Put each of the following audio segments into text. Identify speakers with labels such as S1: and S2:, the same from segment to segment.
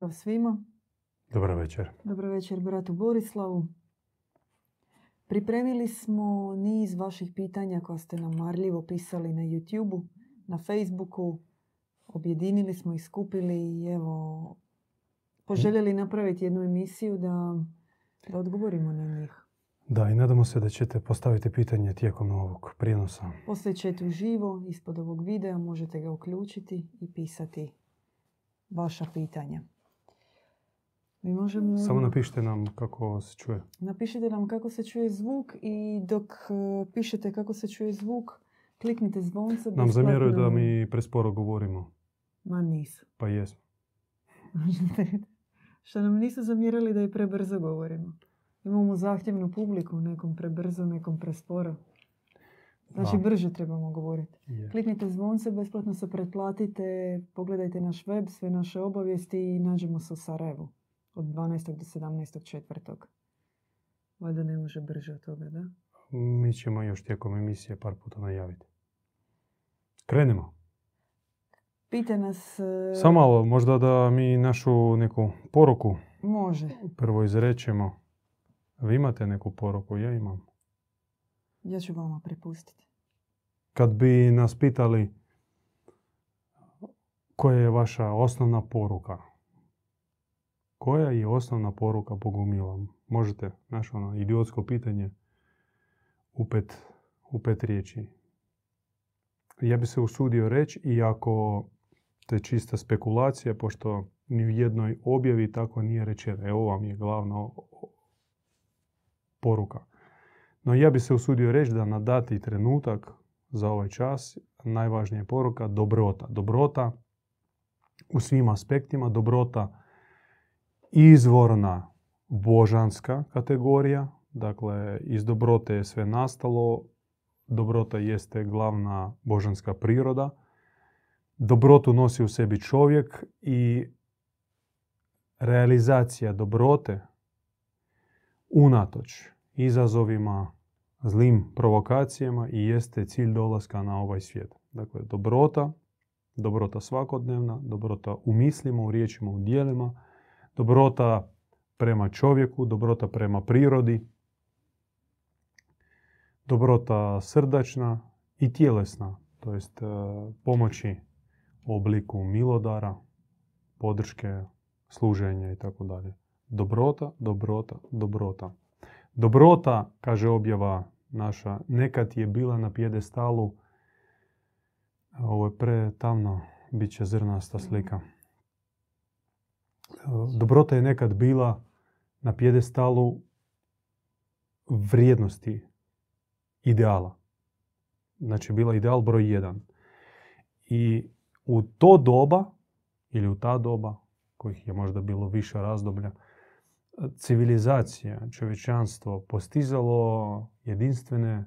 S1: Pozdrav svima.
S2: Dobar večer.
S1: Dobro večer bratu Borislavu. Pripremili smo niz vaših pitanja koja ste nam marljivo pisali na youtube na Facebooku. Objedinili smo ih, skupili i evo, poželjeli napraviti jednu emisiju da, da odgovorimo na njih.
S2: Da, i nadamo se da ćete postaviti pitanje tijekom ovog prijenosa.
S1: Postoji chat uživo ispod ovog videa, možete ga uključiti i pisati vaša pitanja. Mi možemo...
S2: Samo napišite nam kako se čuje.
S1: Napišite nam kako se čuje zvuk i dok e, pišete kako se čuje zvuk, kliknite zvonce.
S2: Nam zamjeraju da mi presporo govorimo.
S1: Ma nisu.
S2: Pa jesmo.
S1: Što nam nisu zamjerali da i prebrzo govorimo. Imamo zahtjevnu publiku, nekom prebrzo, nekom presporo. Znači brže trebamo govoriti. Kliknite zvonce, besplatno se pretplatite, pogledajte naš web, sve naše obavijesti i nađemo se u Sarajevu od 12. do 17. četvrtog. Valjda ne može brže od toga, da?
S2: Mi ćemo još tijekom emisije par puta najaviti. Krenemo.
S1: Pite nas... E,
S2: Samo malo, možda da mi našu neku poruku
S1: Može.
S2: prvo izrećemo. Vi imate neku poruku, ja imam.
S1: Ja ću vama prepustiti.
S2: Kad bi nas pitali koja je vaša osnovna poruka, koja je osnovna poruka Bogumila? Možete, naše ono idiotsko pitanje, u pet, u pet riječi. Ja bi se usudio reći, iako to je čista spekulacija, pošto ni u jednoj objavi tako nije rečeno. Evo vam je glavna poruka. No ja bi se usudio reći da na dati trenutak za ovaj čas najvažnija je poruka dobrota. Dobrota u svim aspektima, dobrota izvorna božanska kategorija, dakle iz dobrote je sve nastalo, dobrota jeste glavna božanska priroda. Dobrotu nosi u sebi čovjek i realizacija dobrote unatoč izazovima, zlim provokacijama i jeste cilj dolaska na ovaj svijet. Dakle, dobrota, dobrota svakodnevna, dobrota u mislima, u riječima, u dijelima, dobrota prema čovjeku, dobrota prema prirodi, dobrota srdačna i tjelesna, to jest pomoći u obliku milodara, podrške, služenja i tako dalje. Dobrota, dobrota, dobrota. Dobrota, kaže objava naša, nekad je bila na pjedestalu, ovo je pretamno, bit će zrnasta slika. Dobrota je nekad bila na pjedestalu vrijednosti ideala. Znači, bila ideal broj jedan. I u to doba, ili u ta doba, kojih je možda bilo više razdoblja, civilizacija, čovječanstvo postizalo jedinstvene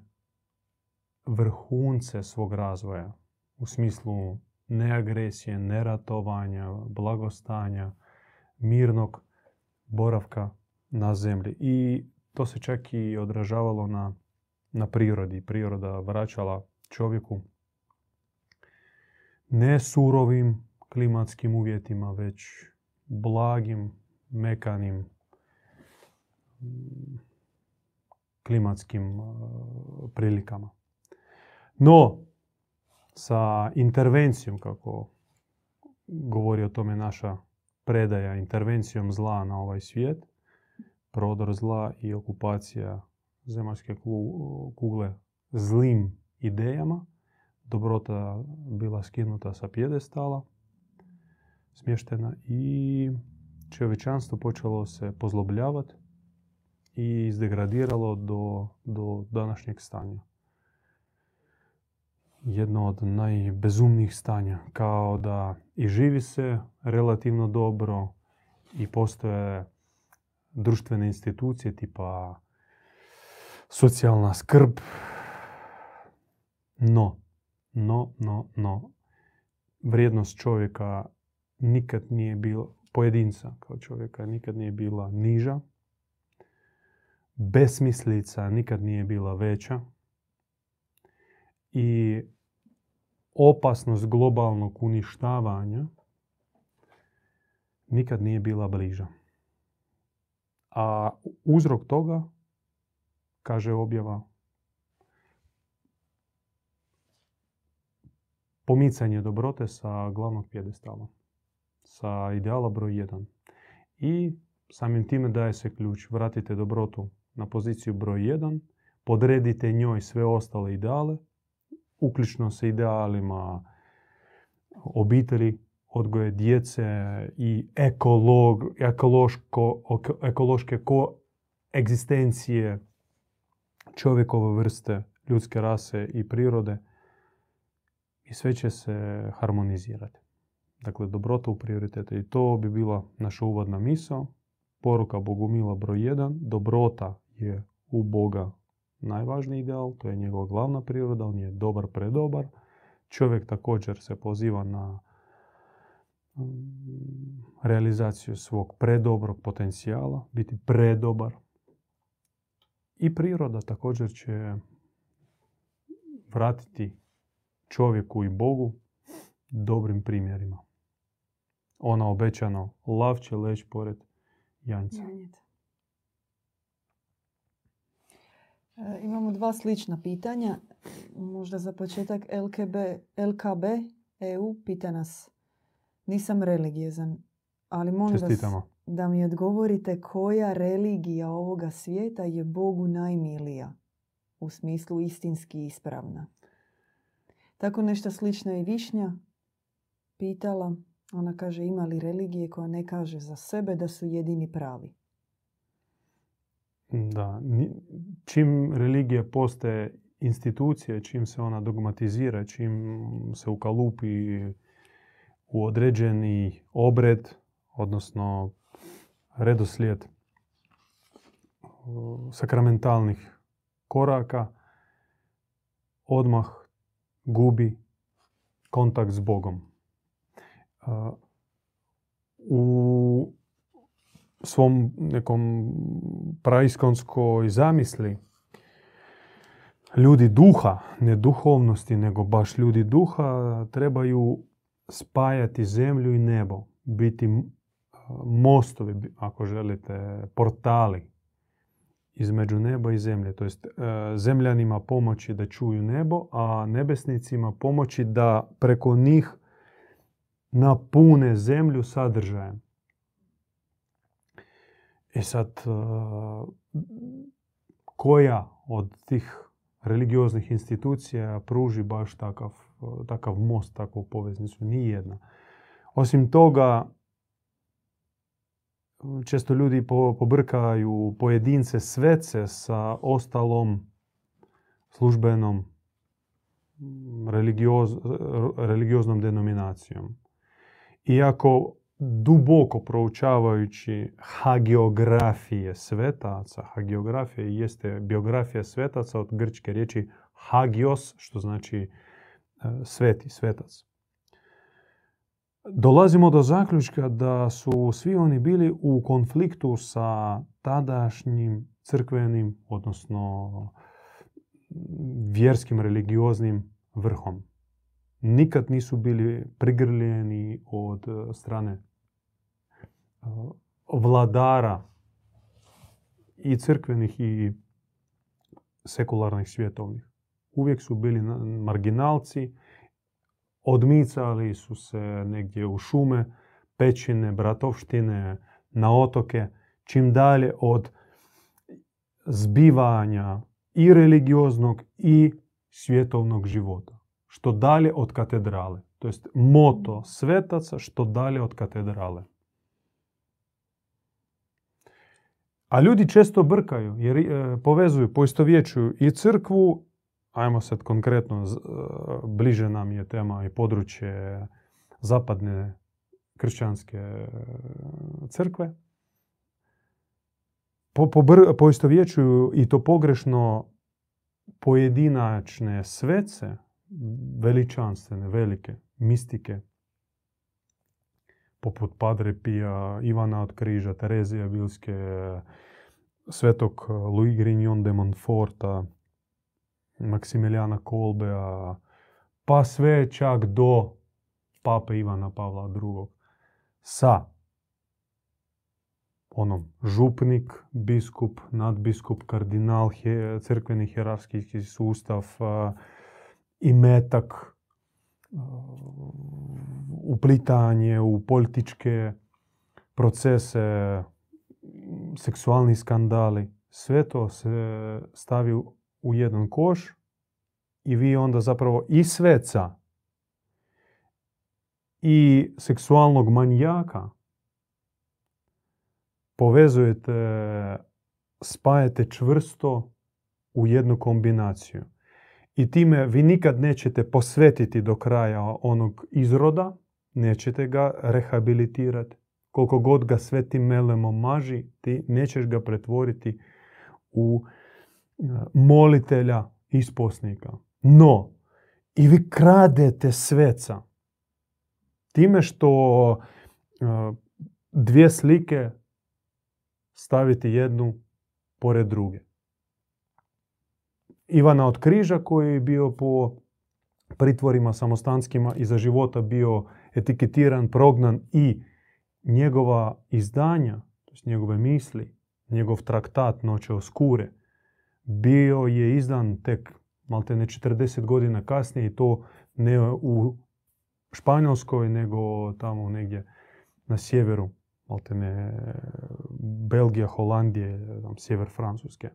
S2: vrhunce svog razvoja u smislu neagresije, neratovanja, blagostanja, mirnog boravka na zemlji. I to se čak i odražavalo na, na prirodi. Priroda vraćala čovjeku ne surovim klimatskim uvjetima, već blagim, mekanim klimatskim prilikama. No, sa intervencijom, kako govori o tome naša predaja, intervencijom zla na ovaj svijet, prodor zla i okupacija zemaljske kugle zlim idejama, dobrota bila skinuta sa pjedestala, smještena i čovječanstvo počelo se pozlobljavati i izdegradiralo do, do današnjeg stanja. Jedno od najbezumnijih stanja, kao da i živi se relativno dobro i postoje društvene institucije tipa socijalna skrb. No, no, no, no, vrijednost čovjeka nikad nije bila, pojedinca kao čovjeka nikad nije bila niža. Besmislica nikad nije bila veća. I opasnost globalnog uništavanja nikad nije bila bliža. A uzrok toga, kaže objava, pomicanje dobrote sa glavnog pjedestala, sa ideala broj 1. I samim time daje se ključ. Vratite dobrotu na poziciju broj 1, podredite njoj sve ostale ideale, uključno sa idealima obitelji, odgoje djece i ekolog, ekološko, ekološke koegzistencije čovjekove vrste, ljudske rase i prirode i sve će se harmonizirati. Dakle, dobrota u prioritete. I to bi bila naša uvodna misao. Poruka Bogumila broj 1. Dobrota je u Boga najvažniji ideal, to je njegova glavna priroda, on je dobar, predobar. Čovjek također se poziva na mm, realizaciju svog predobrog potencijala, biti predobar. I priroda također će vratiti čovjeku i Bogu dobrim primjerima. Ona obećano lav će leći pored janjca.
S1: E, imamo dva slična pitanja. Možda za početak LKB, LKB EU pita nas. Nisam religijezan, ali molim vas da mi odgovorite koja religija ovoga svijeta je Bogu najmilija, u smislu istinski ispravna. Tako nešto slično je Višnja pitala. Ona kaže ima li religije koja ne kaže za sebe da su jedini pravi.
S2: Da, čim religija postaje institucija, čim se ona dogmatizira, čim se ukalupi u određeni obred, odnosno redoslijed sakramentalnih koraka, odmah gubi kontakt s Bogom. U svom nekom praiskonskoj zamisli ljudi duha, ne duhovnosti, nego baš ljudi duha, trebaju spajati zemlju i nebo, biti mostovi, ako želite, portali između neba i zemlje. To jest, e, zemljanima pomoći da čuju nebo, a nebesnicima pomoći da preko njih napune zemlju sadržajem. E sad, e, koja od tih religioznih institucija pruži baš takav, takav most, takvu poveznicu? Nijedna. Osim toga, često ljudi pobrkaju pojedince svece sa ostalom službenom religioznom denominacijom. Iako duboko proučavajući hagiografije svetaca, hagiografija jeste biografija svetaca od grčke riječi hagios, što znači e, sveti, svetac. Dolazimo do zaključka da su svi oni bili u konfliktu sa tadašnjim crkvenim, odnosno vjerskim religioznim vrhom nikad nisu bili prigrljeni od e, strane e, vladara i crkvenih i sekularnih svjetovnih. Uvijek su bili marginalci, odmicali su se negdje u šume, pećine, bratovštine, na otoke, čim dalje od zbivanja i religioznog i svjetovnog života što dalje od katedrale. To jest moto svetaca što dalje od katedrale. A ljudi često brkaju jer e, povezuju, poistovjećuju i crkvu, ajmo sad konkretno, e, bliže nam je tema i područje zapadne kršćanske e, crkve, po, poistovjećuju i to pogrešno pojedinačne svece veličanstvene, velike mistike, poput Padre Pija, Ivana od križa, Terezija Vilske, svetog Louis Grignon de Montforta, Maksimilijana Kolbea, pa sve čak do pape Ivana Pavla II. Sa onom župnik, biskup, nadbiskup, kardinal, crkveni hierarhijski sustav, i metak, uplitanje u političke procese, seksualni skandali. Sve to se stavi u jedan koš i vi onda zapravo i sveca i seksualnog manjaka povezujete, spajete čvrsto u jednu kombinaciju. I time vi nikad nećete posvetiti do kraja onog izroda, nećete ga rehabilitirati. Koliko god ga svetim melemom maži, ti nećeš ga pretvoriti u e, molitelja isposnika. No, i vi kradete sveca. Time što e, dvije slike staviti jednu pored druge. Ivana od Križa koji je bio po pritvorima samostanskima i za života bio etiketiran, prognan i njegova izdanja, njegove misli, njegov traktat Noće oskure, bio je izdan tek malte ne 40 godina kasnije i to ne u Španjolskoj, nego tamo negdje na sjeveru, malte ne Belgija, Holandije, tam, sjever Francuske.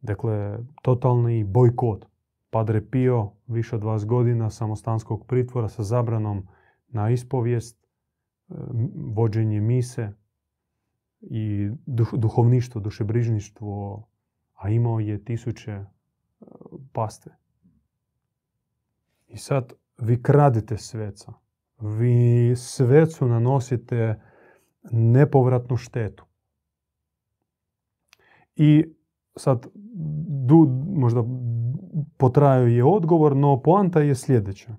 S2: Dakle, totalni bojkot. Padre Pio, više od 20 godina samostanskog pritvora sa zabranom na ispovijest, e, vođenje mise i duhovništvo, dušebrižništvo, a imao je tisuće e, pastve. I sad vi kradite sveca. Vi svecu nanosite nepovratnu štetu. I sad du, možda potraju je odgovor, no poanta je sljedeća.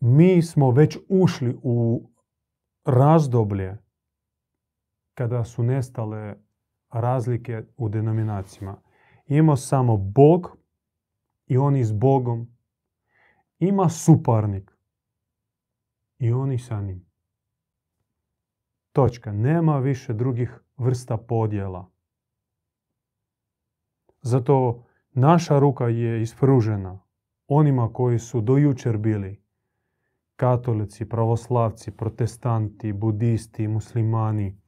S2: Mi smo već ušli u razdoblje kada su nestale razlike u denominacijama. Ima samo Bog i oni s Bogom. Ima suparnik i oni sa njim. Točka. Nema više drugih vrsta podjela. Zato naša ruka je ispružena onima koji su do jučer bili katolici, pravoslavci, protestanti, budisti, muslimani,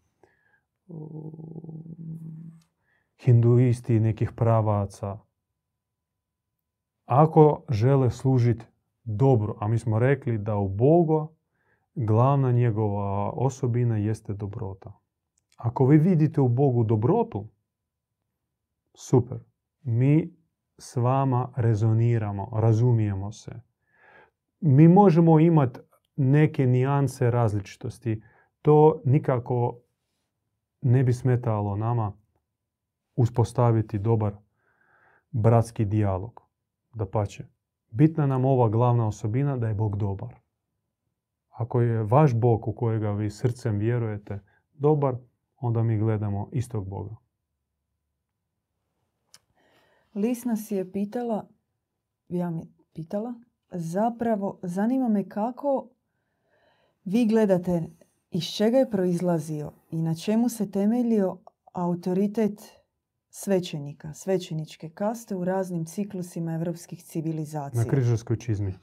S2: hinduisti nekih pravaca. Ako žele služiti dobro, a mi smo rekli da u Boga glavna njegova osobina jeste dobrota. Ako vi vidite u Bogu dobrotu, super. Mi s vama rezoniramo, razumijemo se. Mi možemo imati neke nijanse različitosti. To nikako ne bi smetalo nama uspostaviti dobar bratski dijalog. Da pače. Bitna nam ova glavna osobina da je Bog dobar. Ako je vaš Bog u kojega vi srcem vjerujete dobar, onda mi gledamo istog Boga.
S1: Lis nas je pitala, ja mi pitala, zapravo zanima me kako vi gledate iz čega je proizlazio i na čemu se temeljio autoritet svećenika, svećeničke kaste u raznim ciklusima evropskih civilizacija.
S2: Na križarskoj čizmi.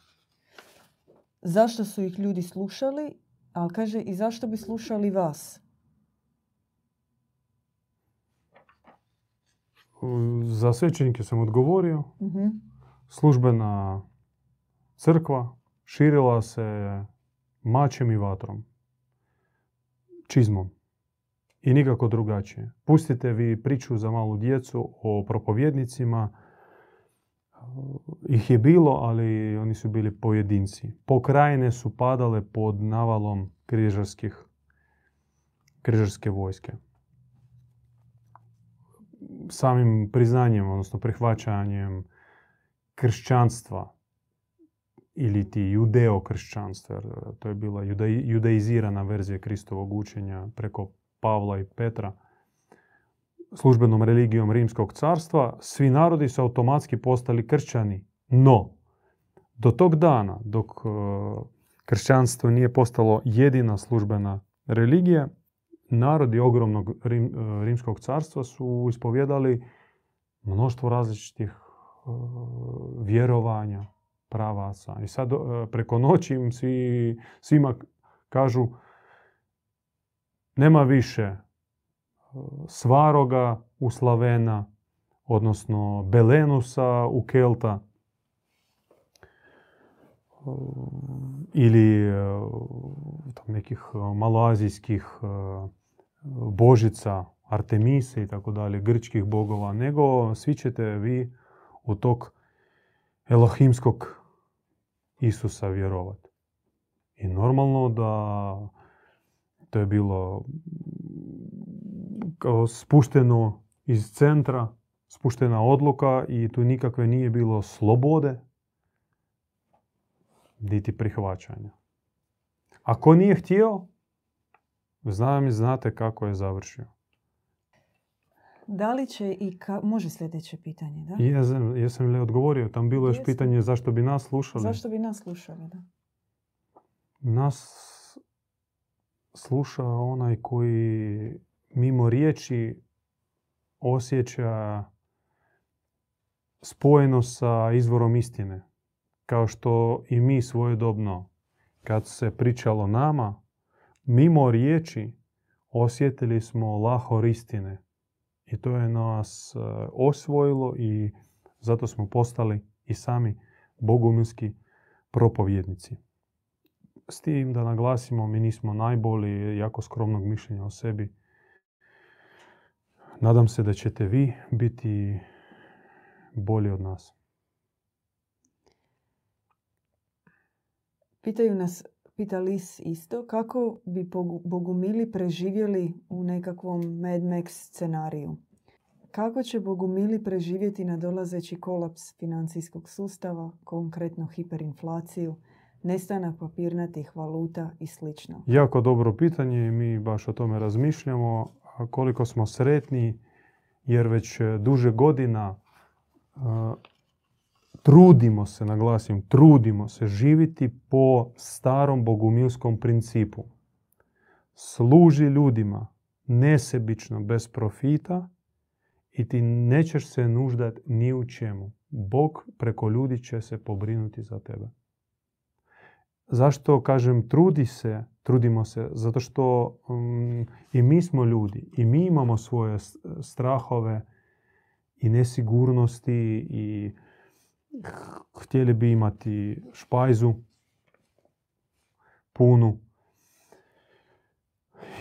S1: Zašto su ih ljudi slušali, ali kaže i zašto bi slušali vas?
S2: Za svećenike sam odgovorio.
S1: uh
S2: Službena crkva širila se mačem i vatrom. Čizmom. I nikako drugačije. Pustite vi priču za malu djecu o propovjednicima. Ih je bilo, ali oni su bili pojedinci. Pokrajine su padale pod navalom križarskih, križarske vojske samim priznanjem, odnosno prihvaćanjem kršćanstva ili ti judeo-kršćanstva, jer to je bila judaizirana verzija Kristovog učenja preko Pavla i Petra, službenom religijom Rimskog carstva, svi narodi su automatski postali kršćani. No, do tog dana, dok e, kršćanstvo nije postalo jedina službena religija, narodi ogromnog rimskog carstva su ispovjedali mnoštvo različitih vjerovanja, pravaca. I sad preko noći im svi, svima kažu nema više Svaroga u Slavena, odnosno Belenusa u Kelta ili e, tam nekih e, maloazijskih e, božica, Artemise i tako dalje, grčkih bogova, nego svi ćete vi u tog Elohimskog Isusa vjerovati. I normalno da to je bilo kao spušteno iz centra, spuštena odluka i tu nikakve nije bilo slobode, niti prihvaćanja. Ako nije htio, znam i znate kako je završio.
S1: Da li će i ka... Može sljedeće pitanje, da?
S2: Jesam, jesam li odgovorio? Tam bilo još pitanje zašto bi nas slušali.
S1: Zašto bi nas slušali, da.
S2: Nas sluša onaj koji mimo riječi osjeća spojeno sa izvorom istine. Kao što i mi svojedobno, kad se pričalo nama, mimo riječi osjetili smo lahor istine. I to je nas e, osvojilo i zato smo postali i sami bogumilski propovjednici. S tim da naglasimo, mi nismo najbolji, jako skromnog mišljenja o sebi. Nadam se da ćete vi biti bolji od nas.
S1: Pitaju nas, pita Lis isto, kako bi bogumili preživjeli u nekakvom Mad Max scenariju? Kako će bogumili preživjeti na dolazeći kolaps financijskog sustava, konkretno hiperinflaciju, nestanak papirnatih valuta i sl.
S2: Jako dobro pitanje i mi baš o tome razmišljamo. Koliko smo sretni jer već duže godina trudimo se, naglasim, trudimo se živiti po starom bogumilskom principu. Služi ljudima nesebično, bez profita i ti nećeš se nuždat ni u čemu. Bog preko ljudi će se pobrinuti za tebe. Zašto kažem trudi se, trudimo se? Zato što mm, i mi smo ljudi i mi imamo svoje strahove i nesigurnosti i htjeli bi imati špajzu punu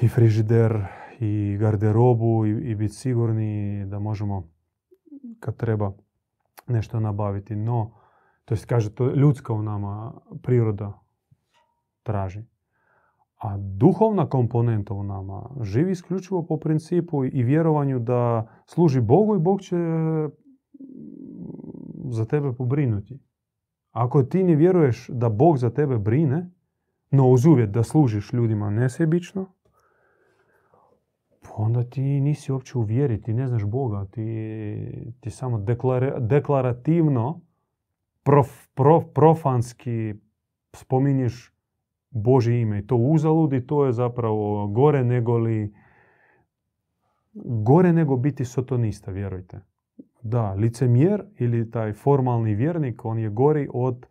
S2: i frižider i garderobu i, i biti sigurni da možemo kad treba nešto nabaviti. No, to jest kaže, to ljudska u nama priroda traži. A duhovna komponenta u nama živi isključivo po principu i vjerovanju da služi Bogu i Bog će za tebe pobrinuti. Ako ti ne vjeruješ da Bog za tebe brine, no uz uvjet da služiš ljudima nesebično, onda ti nisi uopće uvjeriti, ne znaš Boga. Ti, ti samo deklarativno, prof, profanski spominješ Bože ime. I to uzaludi, to je zapravo gore nego li gore nego biti sotonista, vjerujte. Da, licemjer ili taj formalni vjernik, on je gori od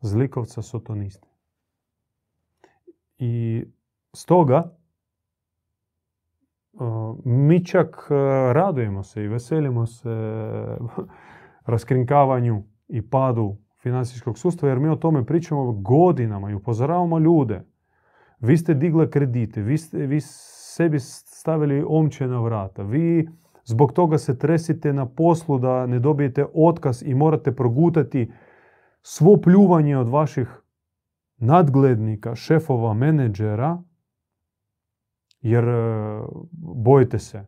S2: zlikovca sotoniste. I stoga mi čak radujemo se i veselimo se raskrinkavanju i padu financijskog sustava, jer mi o tome pričamo godinama i upozoravamo ljude. Vi ste digle kredite, vi, ste, vi sebi stavili omče na vrata, vi Zbog toga se tresite na poslu da ne dobijete otkaz i morate progutati svo pljuvanje od vaših nadglednika, šefova, menedžera, jer e, bojite se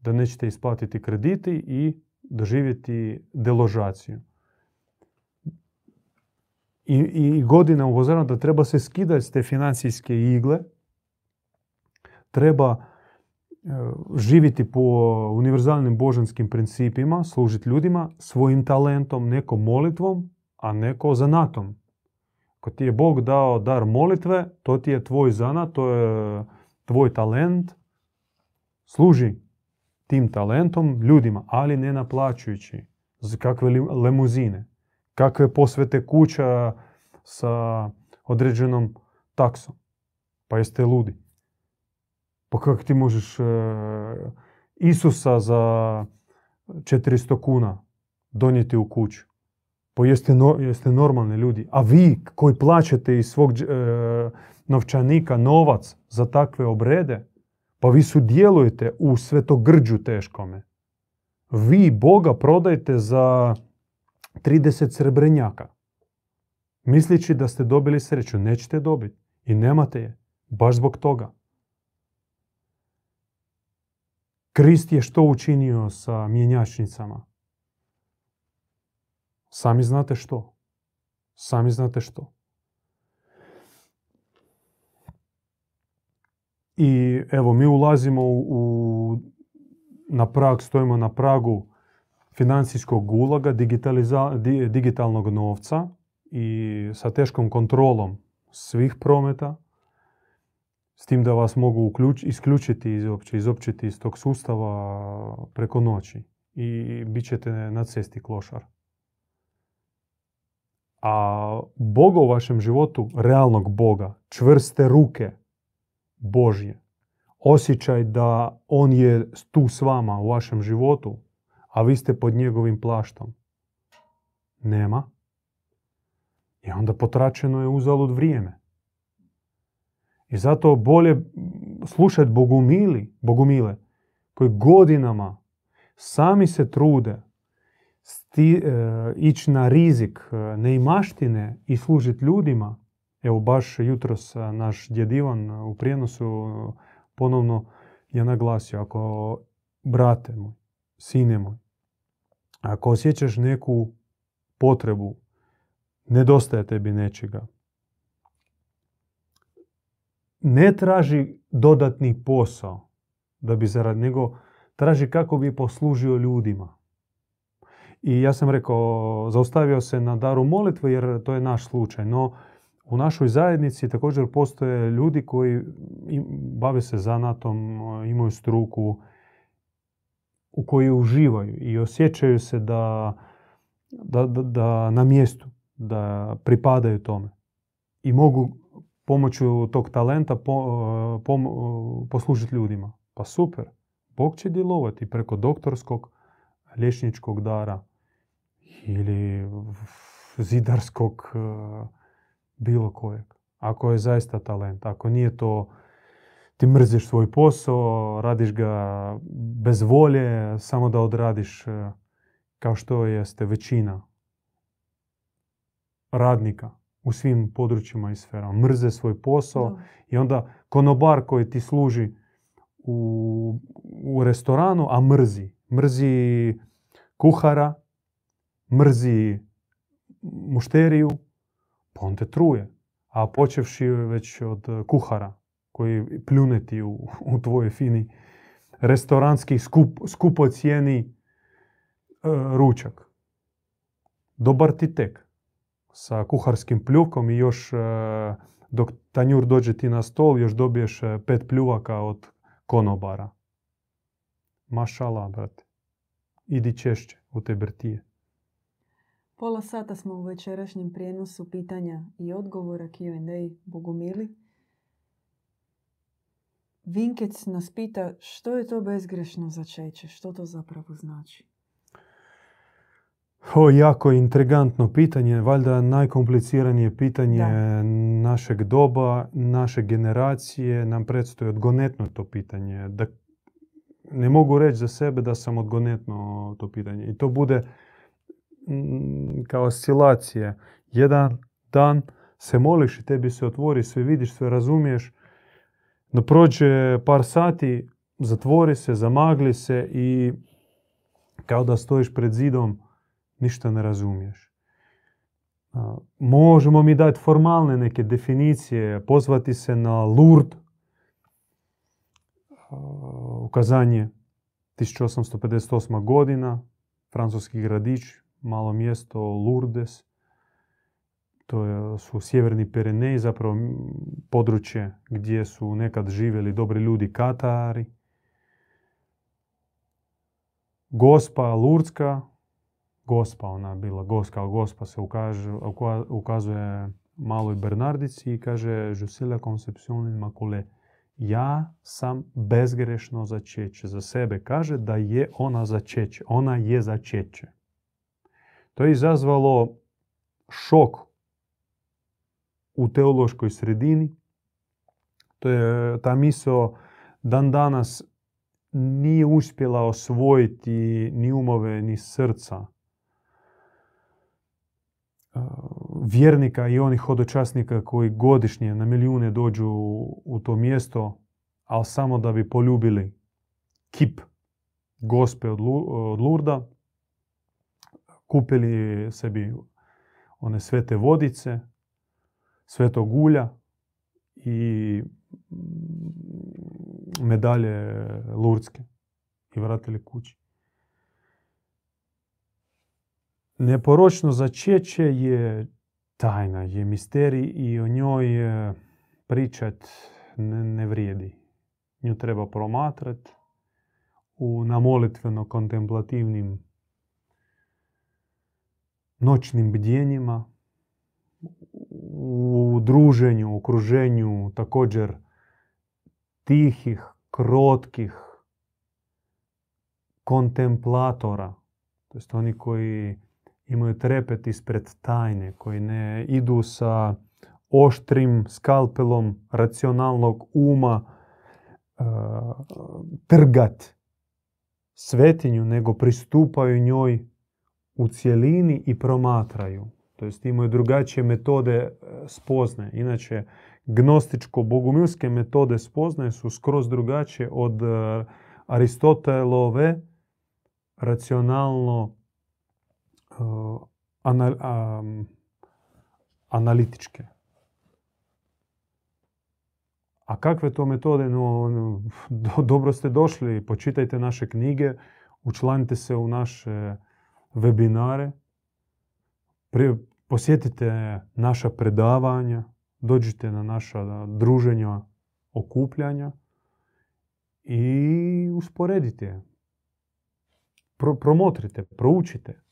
S2: da nećete isplatiti krediti i doživjeti deložaciju. I, i godina upozoravamo da treba se skidati s te financijske igle, treba Živiti po univerzalnim božanskim principima, služiti ljudima svojim talentom, nekom molitvom, a neko zanatom. Ako ti je Bog dao dar molitve, to ti je tvoj zanat, to je tvoj talent, služi tim talentom ljudima, ali ne naplaćujući kakve lemuzine, kakve posvete kuća sa određenom taksom. Pa jeste ludi. Pa kako ti možeš e, Isusa za 400 kuna donijeti u kuću? Pa jeste, jeste normalni ljudi. A vi koji plaćate iz svog e, novčanika novac za takve obrede, pa vi sudjelujete u svetogrđu teškome. Vi Boga prodajete za 30 srebrenjaka. Mislići da ste dobili sreću. Nećete dobiti. I nemate je. Baš zbog toga. Krist je što učinio sa mjenjačnicama? Sami znate što. Sami znate što. I evo, mi ulazimo u, na prag, stojimo na pragu financijskog gulaga, digitalnog novca i sa teškom kontrolom svih prometa, s tim da vas mogu isključiti izopće, izopćiti iz tog sustava preko noći i bit ćete na cesti klošar. A Boga u vašem životu, realnog Boga, čvrste ruke Božje, osjećaj da On je tu s vama u vašem životu, a vi ste pod njegovim plaštom, nema. I onda potračeno je uzalud vrijeme. I zato bolje slušati bogumili, bogumile koji godinama sami se trude sti, e, ići na rizik e, neimaštine i služiti ljudima. Evo baš jutros e, naš djed Ivan u prijenosu ponovno je naglasio ako brate moj, sine moj, ako osjećaš neku potrebu, nedostaje tebi nečega, ne traži dodatni posao da bi zarad nego traži kako bi poslužio ljudima. I ja sam rekao, zaustavio se na daru molitve jer to je naš slučaj. No, u našoj zajednici također postoje ljudi koji bave se zanatom, imaju struku, u kojoj uživaju i osjećaju se da, da, da, da na mjestu, da pripadaju tome. I mogu pomoću tog talenta po, poslužiti ljudima. Pa super. Bog će djelovati preko doktorskog, liječničkog dara ili zidarskog e, bilo kojeg. Ako je zaista talent. Ako nije to ti mrziš svoj posao, radiš ga bez volje, samo da odradiš e, kao što jeste većina radnika u svim područjima i sferama. Mrze svoj posao i onda konobar koji ti služi u, u restoranu, a mrzi. Mrzi kuhara, mrzi mušteriju, pa on te truje. A počevši već od kuhara koji pljuneti u, u tvoj fini restoranski skup, skupo cijeni e, ručak. Dobar ti tek sa kuharskim pljukom i još e, dok tanjur dođe ti na stol još dobiješ e, pet pljuvaka od konobara. Mašala, brate. Idi češće u te brtije.
S1: Pola sata smo u večerašnjem prijenosu pitanja i odgovora Q&A Bogumili. Vinkec nas pita što je to bezgrešno začeće, što to zapravo znači?
S2: O, jako intrigantno pitanje, valjda najkompliciranije pitanje našeg doba, naše generacije. Nam predstoji odgonetno to pitanje. Da, ne mogu reći za sebe da sam odgonetno to pitanje. I to bude mm, kao oscilacije. Jedan dan se moliš i tebi se otvori, sve vidiš, sve razumiješ. No prođe par sati, zatvori se, zamagli se i kao da stojiš pred zidom ništa ne razumiješ. Možemo mi dati formalne neke definicije, pozvati se na Lourdes, ukazanje 1858. godina, francuski gradić, malo mjesto Lourdes, to su sjeverni Pireneji, zapravo područje gdje su nekad živjeli dobri ljudi Katari. gospa Lurdska, gospa ona bila, gos kao gospa se ukazuje maloj Bernardici i kaže Je suis la conception immaculée. Ja sam bezgrešno začeće. Za sebe kaže da je ona začeće. Ona je začeće. To je izazvalo šok u teološkoj sredini. To je ta misao dan danas nije uspjela osvojiti ni umove ni srca vjernika i onih hodočasnika koji godišnje na milijune dođu u to mjesto, ali samo da bi poljubili kip gospe od Lurda, kupili sebi one svete vodice, svetog ulja i medalje lurdske i vratili kući. Neporočno začeće je tajna, je misterij i o njoj pričat ne, vrijedi. Nju treba promatrat u na molitveno-kontemplativnim noćnim bdjenjima, u druženju, okruženju također tihih, krotkih kontemplatora, to jest oni koji imaju trepet ispred tajne, koji ne idu sa oštrim skalpelom racionalnog uma uh, trgat svetinju, nego pristupaju njoj u cjelini i promatraju. To jest imaju drugačije metode e, spozne. Inače, gnostičko-bogumilske metode spoznaje su skroz drugačije od e, Aristotelove racionalno analitičke. A kakve to metode? No, dobro ste došli, počitajte naše knjige, učlanite se u naše webinare, posjetite naša predavanja, dođite na naša druženja, okupljanja i usporedite. promotrite, proučite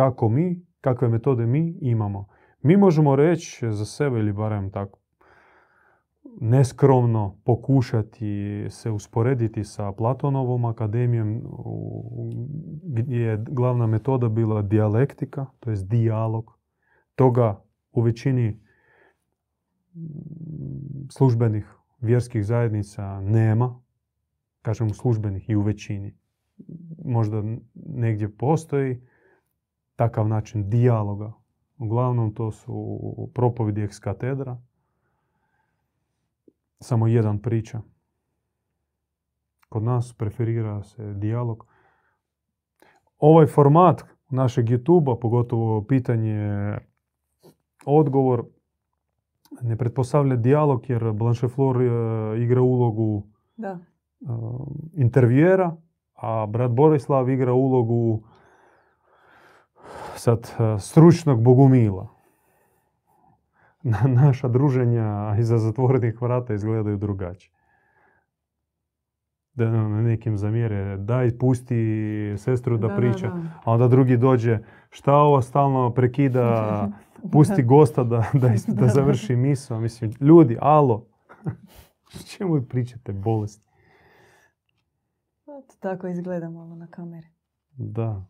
S2: kako mi, kakve metode mi imamo. Mi možemo reći za sebe ili barem tako neskromno pokušati se usporediti sa Platonovom akademijom gdje je glavna metoda bila dijalektika, to je dijalog. Toga u većini službenih vjerskih zajednica nema, kažem službenih i u većini. Možda negdje postoji, takav način dijaloga. Uglavnom to su propovidi ex katedra. Samo jedan priča. Kod nas preferira se dijalog. Ovaj format našeg YouTube-a, pogotovo pitanje odgovor, ne pretpostavlja dijalog jer Blanche Flor e, igra ulogu da. E, intervjera, a brat Borislav igra ulogu sad e, stručnog bogumila. Naša druženja iza zatvorenih vrata izgledaju drugačije. Da na nekim zamjere, daj pusti sestru da, priča, a onda drugi dođe, šta ovo stalno prekida, pusti gosta da, da, da završi miso. Mislim, ljudi, alo, čemu pričate bolesti?
S1: Tako izgleda malo na kameri.
S2: Da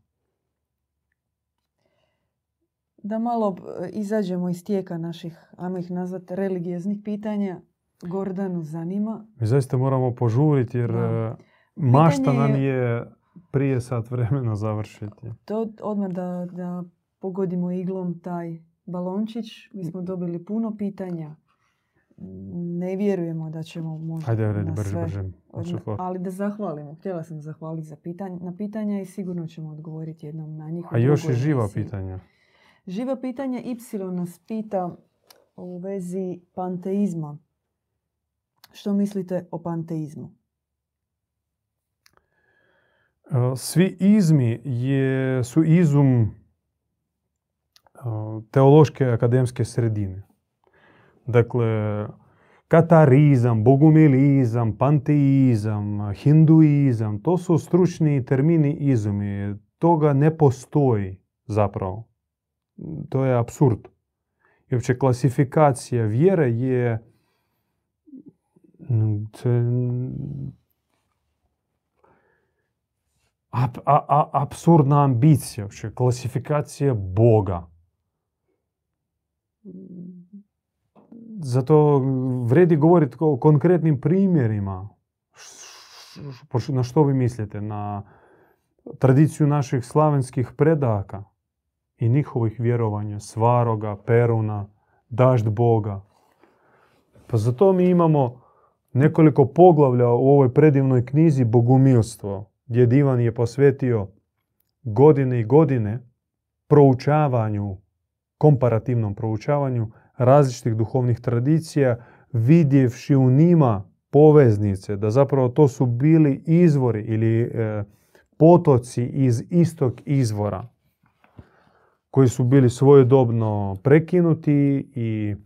S1: da malo e, izađemo iz tijeka naših, ajmo ih nazvati, religijeznih pitanja. Gordanu zanima.
S2: Mi zaista moramo požuriti jer da. E, mašta nam je prije sat vremena završiti.
S1: To odmah da, da pogodimo iglom taj balončić. Mi smo dobili puno pitanja. Ne vjerujemo da ćemo možda
S2: Ajde, na brže, sve.
S1: Brže. Ali da zahvalimo. Htjela sam zahvaliti za pitanje, na pitanja i sigurno ćemo odgovoriti jednom na njih.
S2: A još i živa pitanja.
S1: Živo pitanje Y nas pita u vezi panteizma. Što mislite o panteizmu?
S2: E, svi izmi je, su izum e, teološke akademske sredine. Dakle, Katarizam, bogumilizam, panteizam, hinduizam, to su stručni termini izumi. Toga ne postoji zapravo. To je absurd. I uopće klasifikacija vjere je absurdna ambicija, uopće klasifikacija Boga. Zato vredi govoriti o konkretnim primjerima. Na što vi mislite? Na tradiciju naših slavenskih predaka i njihovih vjerovanja, Svaroga, Peruna, Dažd Boga. Pa zato mi imamo nekoliko poglavlja u ovoj predivnoj knjizi Bogumilstvo, gdje Divan je posvetio godine i godine proučavanju, komparativnom proučavanju različitih duhovnih tradicija, vidjevši u njima poveznice, da zapravo to su bili izvori ili e, potoci iz istog izvora koji su bili svojedobno prekinuti i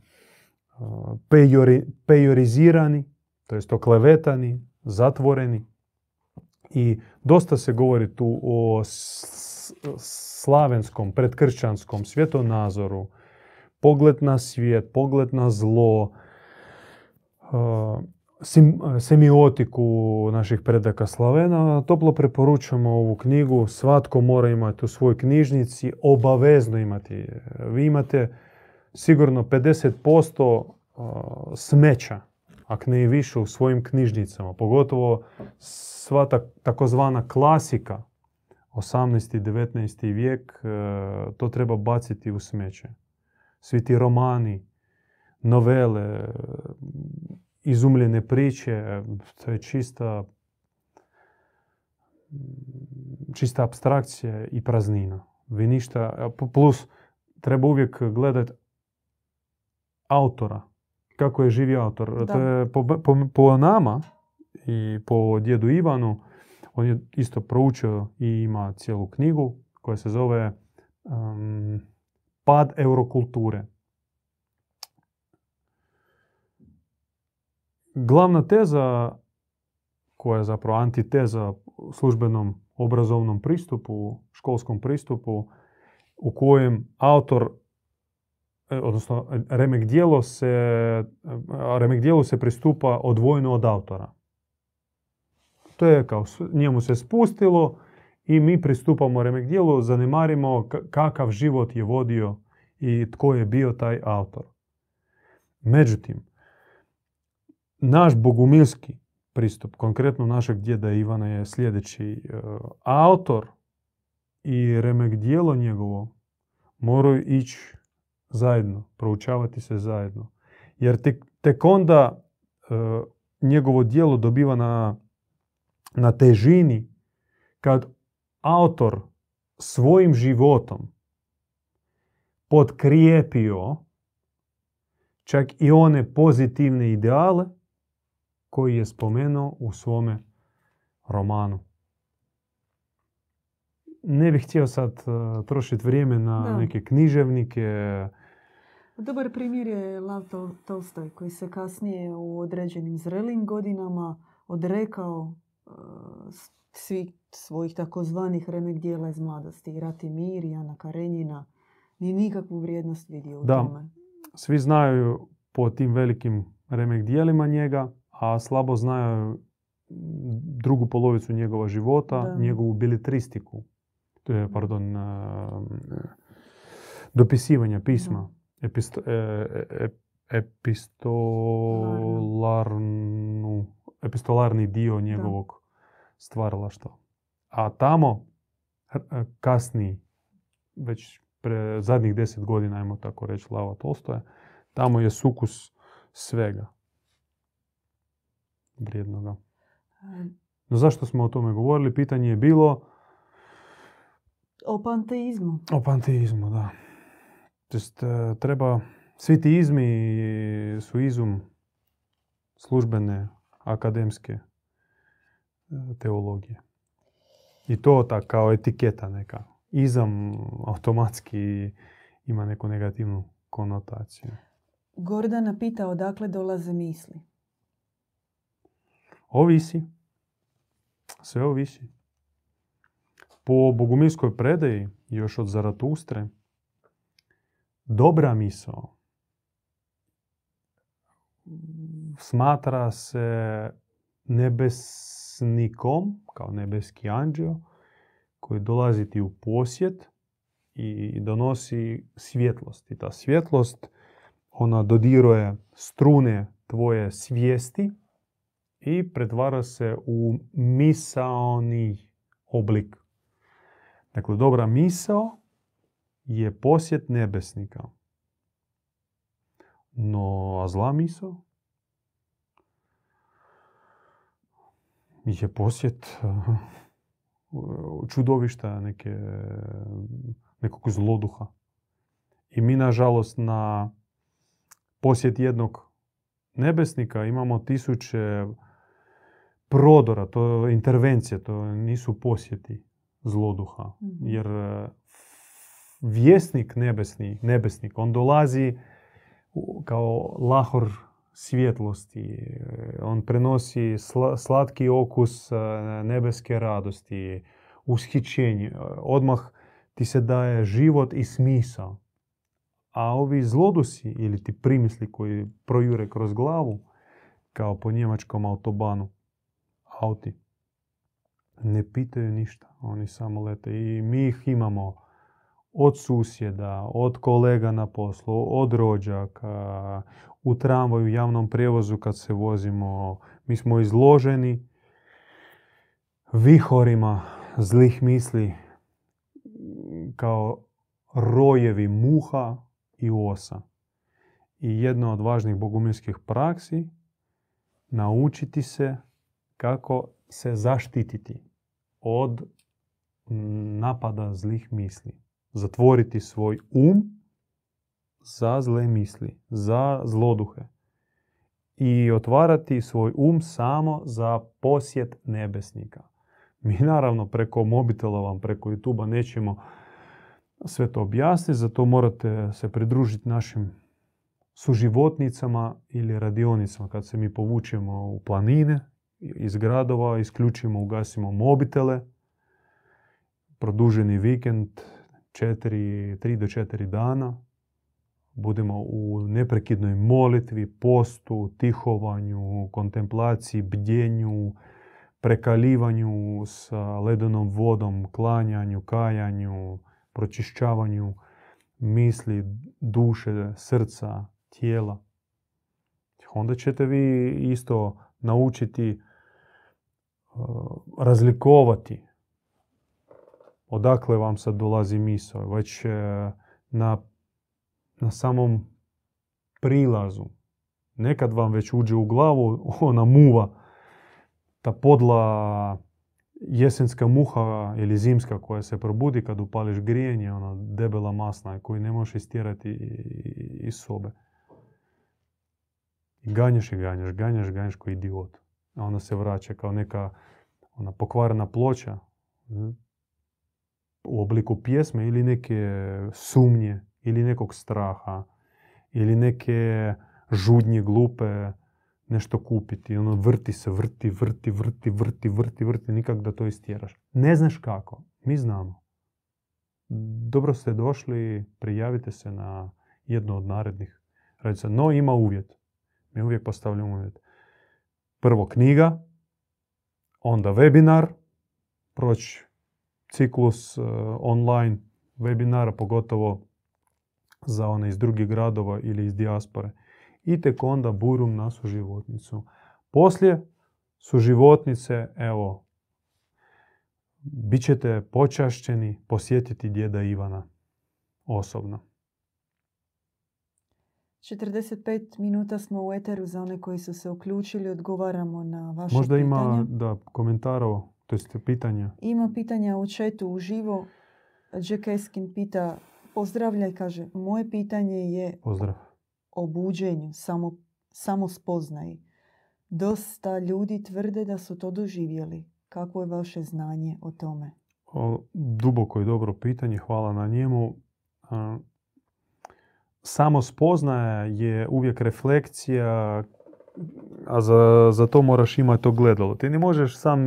S2: pejorizirani, to jest oklevetani, zatvoreni. I dosta se govori tu o slavenskom, predkršćanskom svjetonazoru, pogled na svijet, pogled na zlo, semiotiku naših predaka Slavena, toplo preporučujemo ovu knjigu. Svatko mora imati u svojoj knjižnici, obavezno imati. Vi imate sigurno 50% smeća, ako ne i više, u svojim knjižnicama. Pogotovo sva ta, takozvana klasika, 18. i 19. vijek, e, to treba baciti u smeće. Svi ti romani, novele, izumljene priče, to je čista čista abstrakcija i praznina. Vi ništa, plus treba uvijek gledati autora. Kako je živi autor. To je po, po, nama i po djedu Ivanu, on je isto proučio i ima cijelu knjigu koja se zove um, Pad eurokulture. Glavna teza, koja je zapravo antiteza službenom obrazovnom pristupu, školskom pristupu, u kojem autor, e, odnosno remek dijelo se, remek dijelu se pristupa odvojeno od autora. To je kao njemu se spustilo i mi pristupamo remek dijelu, zanemarimo kakav život je vodio i tko je bio taj autor. Međutim, naš bogumilski pristup, konkretno našeg djeda Ivana je sljedeći. E, autor i remek dijelo njegovo moraju ići zajedno, proučavati se zajedno. Jer tek, tek onda e, njegovo dijelo dobiva na, na težini kad autor svojim životom potkrijepio čak i one pozitivne ideale koji je spomenuo u svome romanu. Ne bih htio sad uh, trošiti vrijeme na neke književnike.
S1: Dobar primjer je Lav Tolstoj koji se kasnije u određenim zrelim godinama odrekao uh, svih svojih takozvanih remek dijela iz mladosti. Rati mir, Jana Karenjina. Ni nikakvu vrijednost vidio u
S2: da.
S1: tome.
S2: Svi znaju po tim velikim remek dijelima njega, a slabo znaju drugu polovicu njegova života, njegovu bilitristiku, pardon, dopisivanja pisma, episto, e, e, epistolarnu, epistolarni dio njegovog stvaralaštva. A tamo kasniji, već pre zadnjih deset godina, ajmo tako reći, Lava Tolstoja, tamo je sukus svega vrijednoga. No zašto smo o tome govorili? Pitanje je bilo...
S1: O panteizmu.
S2: O panteizmu, da. Just, e, treba... Svi ti izmi su izum službene akademske e, teologije. I to tak kao etiketa neka. Izam automatski ima neku negativnu konotaciju.
S1: Gordana pita odakle dolaze misli.
S2: Ovisi. Sve ovisi. Po bogumilskoj predaji, još od Zaratustre, dobra misao smatra se nebesnikom, kao nebeski anđeo, koji dolazi ti u posjet i donosi svjetlost. I ta svjetlost, ona dodiruje strune tvoje svijesti i pretvara se u misaoni oblik. Dakle, dobra misao je posjet nebesnika. No, a zla misao je posjet čudovišta, neke, nekog zloduha. I mi, nažalost, na posjet jednog nebesnika imamo tisuće prodora, to je intervencija, to nisu posjeti zloduha. Mhm. Jer e, vjesnik nebesni, nebesnik, on dolazi kao lahor svjetlosti. On prenosi slatki okus e, nebeske radosti, ushićenje. Odmah ti se daje život i smisao. A ovi zlodusi ili ti primisli koji projure kroz glavu, kao po njemačkom autobanu, auti, ne pitaju ništa. Oni samo lete. I mi ih imamo od susjeda, od kolega na poslu, od rođaka, u tramvaju, javnom prijevozu kad se vozimo. Mi smo izloženi vihorima zlih misli kao rojevi muha i osa. I jedna od važnih bogumilskih praksi naučiti se kako se zaštititi od napada zlih misli. Zatvoriti svoj um za zle misli, za zloduhe. I otvarati svoj um samo za posjet nebesnika. Mi naravno preko mobitela vam, preko youtube nećemo sve to objasniti, zato morate se pridružiti našim suživotnicama ili radionicama kad se mi povučemo u planine iz gradova, isključimo, ugasimo mobitele, produženi vikend, 3 do 4 dana, budemo u neprekidnoj molitvi, postu, tihovanju, kontemplaciji, bdjenju, prekalivanju sa ledenom vodom, klanjanju, kajanju, pročišćavanju misli, duše, srca, tijela. Onda ćete vi isto naučiti uh, razlikovati odakle vam sad dolazi misao. Već uh, na na samom prilazu. Nekad vam već uđe u glavu ona muva, ta podla jesenska muha ili zimska koja se probudi kad upališ grijenje, ona debela masna koju ne možeš istjerati iz sobe. I ganjaš i ganjaš, ganjaš, ganjaš kao idiot. A ona se vraća kao neka ona pokvarena ploča u obliku pjesme ili neke sumnje ili nekog straha ili neke žudnje glupe nešto kupiti. Ono vrti se, vrti, vrti, vrti, vrti, vrti, vrti, nikak da to istjeraš. Ne znaš kako. Mi znamo. Dobro ste došli, prijavite se na jedno od narednih radica. No ima uvjet. Mi uvijek postavljamo uvjet. Prvo knjiga, onda webinar, proći ciklus uh, online webinara, pogotovo za one iz drugih gradova ili iz dijaspore. I tek onda burum na suživotnicu. Poslije suživotnice, evo, bit ćete počašćeni posjetiti djeda Ivana osobno.
S1: 45 minuta smo u eteru za one koji su se uključili, odgovaramo na vaše
S2: Možda ima da komentara, to jest pitanja.
S1: Ima pitanja u četu uživo. Jack Eskin pita Pozdravlja i kaže, moje pitanje je
S2: Pozdrav.
S1: o buđenju, samo, samo spoznaji. Dosta ljudi tvrde da su to doživjeli. Kako je vaše znanje o tome?
S2: O, duboko i dobro pitanje, hvala na njemu. Samo spoznaja je uvijek reflekcija, a za, za to moraš imati to gledalo. Ti ne možeš sam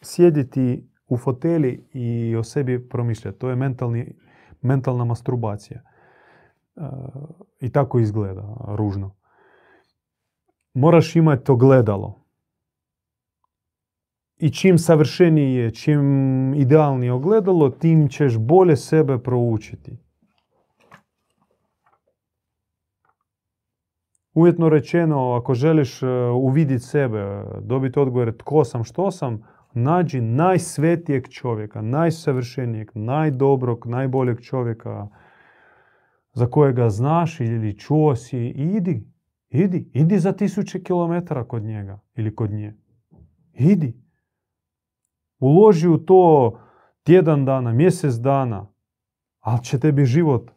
S2: sjediti u foteli i o sebi promišljati. To je mentalni, mentalna masturbacija. I tako izgleda ružno. Moraš imati to gledalo. I čim savršenije, čim idealnije ogledalo, tim ćeš bolje sebe proučiti. Uvjetno rečeno, ako želiš e, uvidjeti sebe, dobiti odgovor tko sam, što sam, nađi najsvetijeg čovjeka, najsavršenijeg, najdobrog, najboljeg čovjeka za kojega znaš ili čuo si i idi. Idi, idi za tisuće kilometara kod njega ili kod nje. Idi. Uloži u to tjedan dana, mjesec dana, ali će tebi život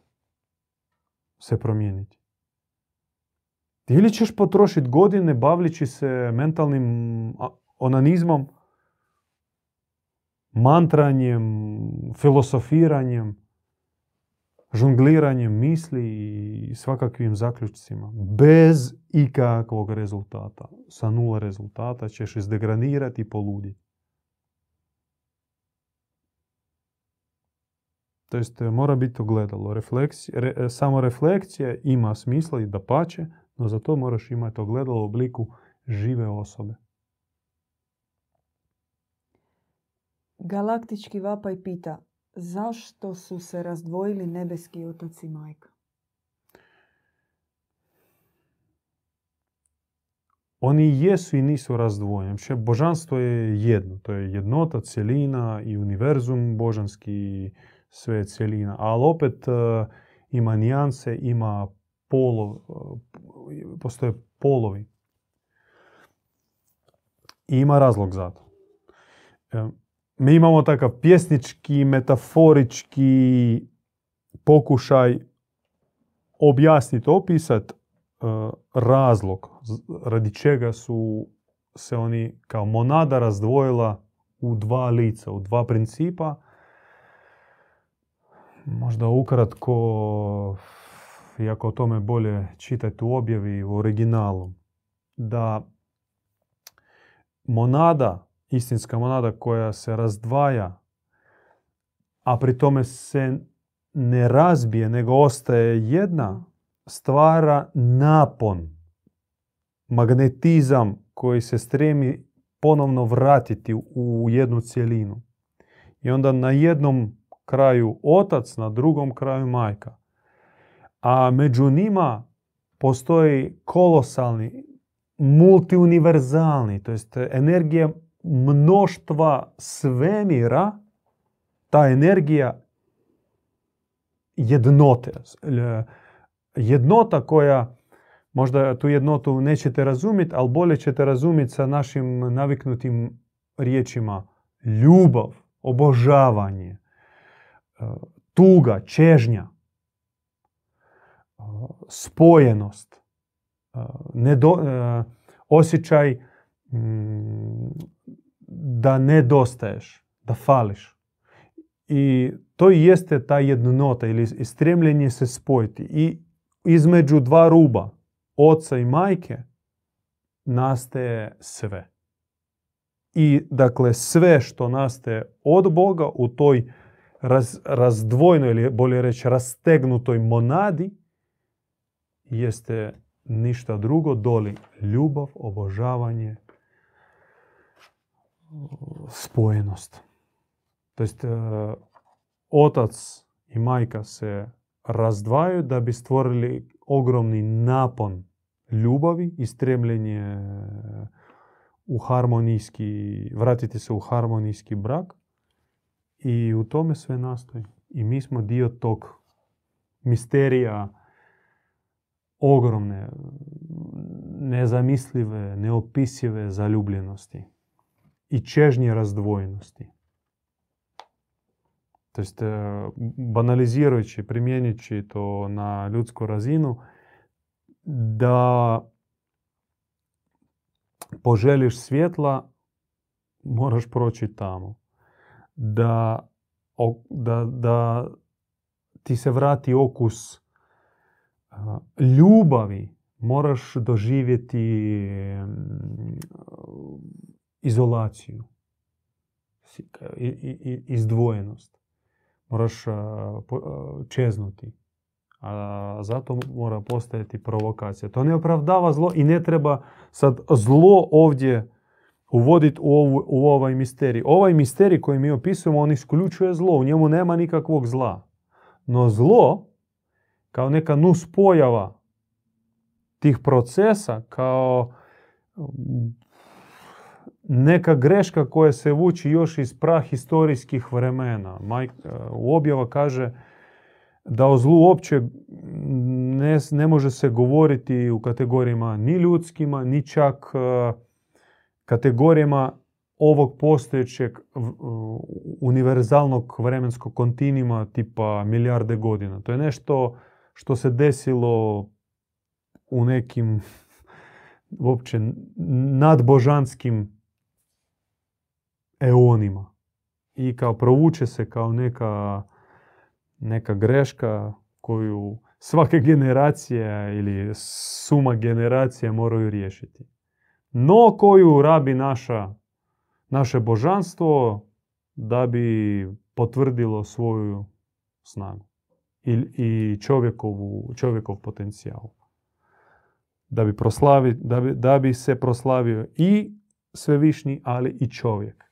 S2: se promijeniti. Ili ćeš potrošiti godine bavljići se mentalnim onanizmom, mantranjem, filosofiranjem, žongliranjem misli i svakakvim zaključcima. Bez ikakvog rezultata. Sa nula rezultata ćeš izdegranirati i poluditi. To jest, mora biti ogledalo. Refleksija, re, samo refleksija ima smisla i da pače, no za to moraš imati ogledalo u obliku žive osobe.
S1: Galaktički vapaj pita, zašto su se razdvojili nebeski otac i majka?
S2: Oni jesu i nisu razdvojeni. Božanstvo je jedno. To je jednota, cjelina i univerzum božanski, sve je cjelina. Ali opet e, ima nijanse, ima polov, e, postoje polovi. I ima razlog za to. E, mi imamo takav pjesnički, metaforički pokušaj objasniti, opisati e, razlog radi čega su se oni kao monada razdvojila u dva lica, u dva principa. Možda ukratko, iako o tome bolje čitati u objavi u originalu, da monada istinska monada koja se razdvaja, a pri tome se ne razbije, nego ostaje jedna, stvara napon, magnetizam koji se stremi ponovno vratiti u jednu cjelinu. I onda na jednom kraju otac, na drugom kraju majka. A među njima postoji kolosalni, multiuniverzalni, to jest energija mnoštva svemira, ta energija jednote. Jednota koja, možda tu jednotu nećete razumjeti, ali bolje ćete razumjeti sa našim naviknutim riječima. Ljubav, obožavanje, tuga, čežnja, spojenost, nedo, osjećaj da nedostaješ, da fališ. I to i jeste ta jednota ili stremljenje se spojiti. I između dva ruba, oca i majke, nastaje sve. I dakle sve što nastaje od Boga u toj raz, razdvojnoj ili bolje reći rastegnutoj monadi jeste ništa drugo doli ljubav, obožavanje, spojenost. To jest, e, otac i majka se razdvajaju da bi stvorili ogromni napon ljubavi i stremljenje u harmonijski, vratiti se u harmonijski brak. I u tome sve nastoji. I mi smo dio tog misterija ogromne, nezamislive, neopisive zaljubljenosti i čežnje razdvojenosti. To jest, e, banalizirajući, primjenjujući to na ljudsku razinu, da poželiš svjetla, moraš proći tamo. Da, ti se vrati okus ljubavi moraš doživjeti izolaciju, izdvojenost. Moraš čeznuti. A zato mora postojati provokacija. To ne opravdava zlo i ne treba sad zlo ovdje uvoditi u, u ovaj misterij. Ovaj misterij koji mi opisujemo, on isključuje zlo. U njemu nema nikakvog zla. No zlo, kao neka nuspojava tih procesa, kao neka greška koja se vuči još iz prahistorijskih vremena. Majk, u objava kaže da o zlu uopće ne, ne može se govoriti u kategorijama ni ljudskima, ni čak e, kategorijama ovog postojećeg univerzalnog vremenskog kontinima tipa milijarde godina. To je nešto što se desilo u nekim uopće nadbožanskim eonima. I kao provuče se kao neka neka greška koju svake generacije ili suma generacija moraju riješiti. No koju rabi naša, naše božanstvo da bi potvrdilo svoju snagu i, i čovjekovu, čovjekov potencijal. Da bi, proslavi, da, bi, da bi se proslavio i svevišnji, ali i čovjek.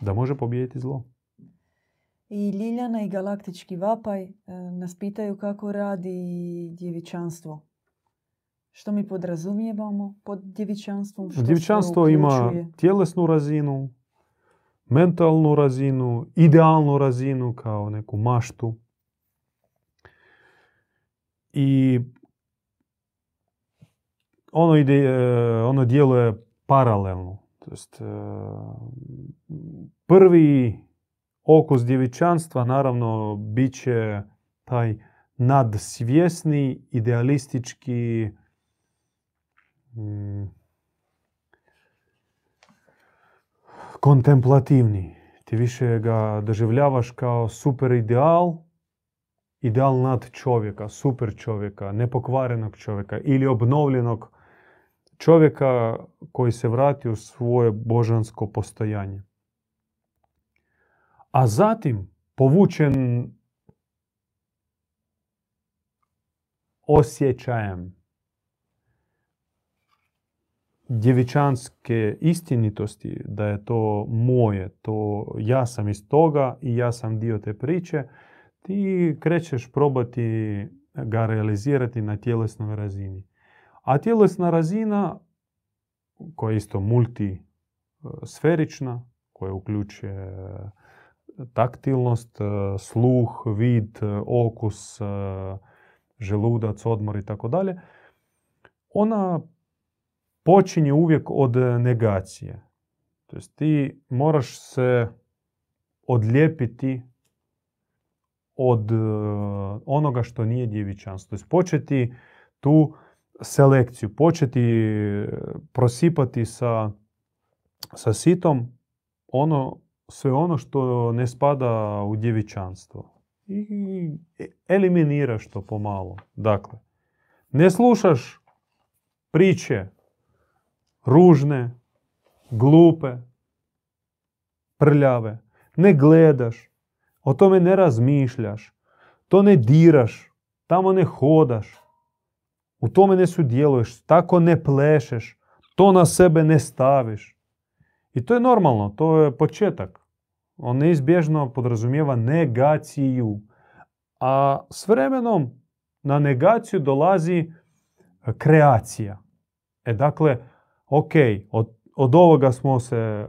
S2: Da može pobijediti zlo.
S1: I Ljiljana i Galaktički vapaj e, nas pitaju kako radi djevičanstvo. Što mi podrazumijevamo pod djevičanstvom? Što
S2: djevičanstvo ima tjelesnu razinu, mentalnu razinu, idealnu razinu kao neku maštu. I ono, ide, e, ono djeluje paralelno. To jest, e, prvi okus djevičanstva naravno bit će taj nadsvjesni, idealistički mm, kontemplativni. Ti više ga doživljavaš kao super ideal, ideal nad čovjeka, super čovjeka, nepokvarenog čovjeka ili obnovljenog čovjeka koji se vrati u svoje božansko postojanje a zatim povučen osjećajem djevičanske istinitosti, da je to moje, to ja sam iz toga i ja sam dio te priče, ti krećeš probati ga realizirati na tjelesnoj razini. A tjelesna razina, koja je isto multisferična, koja uključuje taktilnost, e, sluh, vid, e, okus, e, želudac, odmor i tako dalje, ona počinje uvijek od negacije. To jest ti moraš se odlijepiti od onoga što nije djevičanstvo. To početi tu selekciju, početi prosipati sa, sa sitom ono sve ono što ne spada u djevičanstvo. I eliminiraš to pomalo. Dakle, ne slušaš priče ružne, glupe, prljave. Ne gledaš, o tome ne razmišljaš, to ne diraš, tamo ne hodaš, u tome ne sudjeluješ, tako ne plešeš, to na sebe ne staviš. I to je normalno, to je početak on neizbježno podrazumijeva negaciju. A s vremenom na negaciju dolazi kreacija. E dakle, ok, od, od ovoga smo se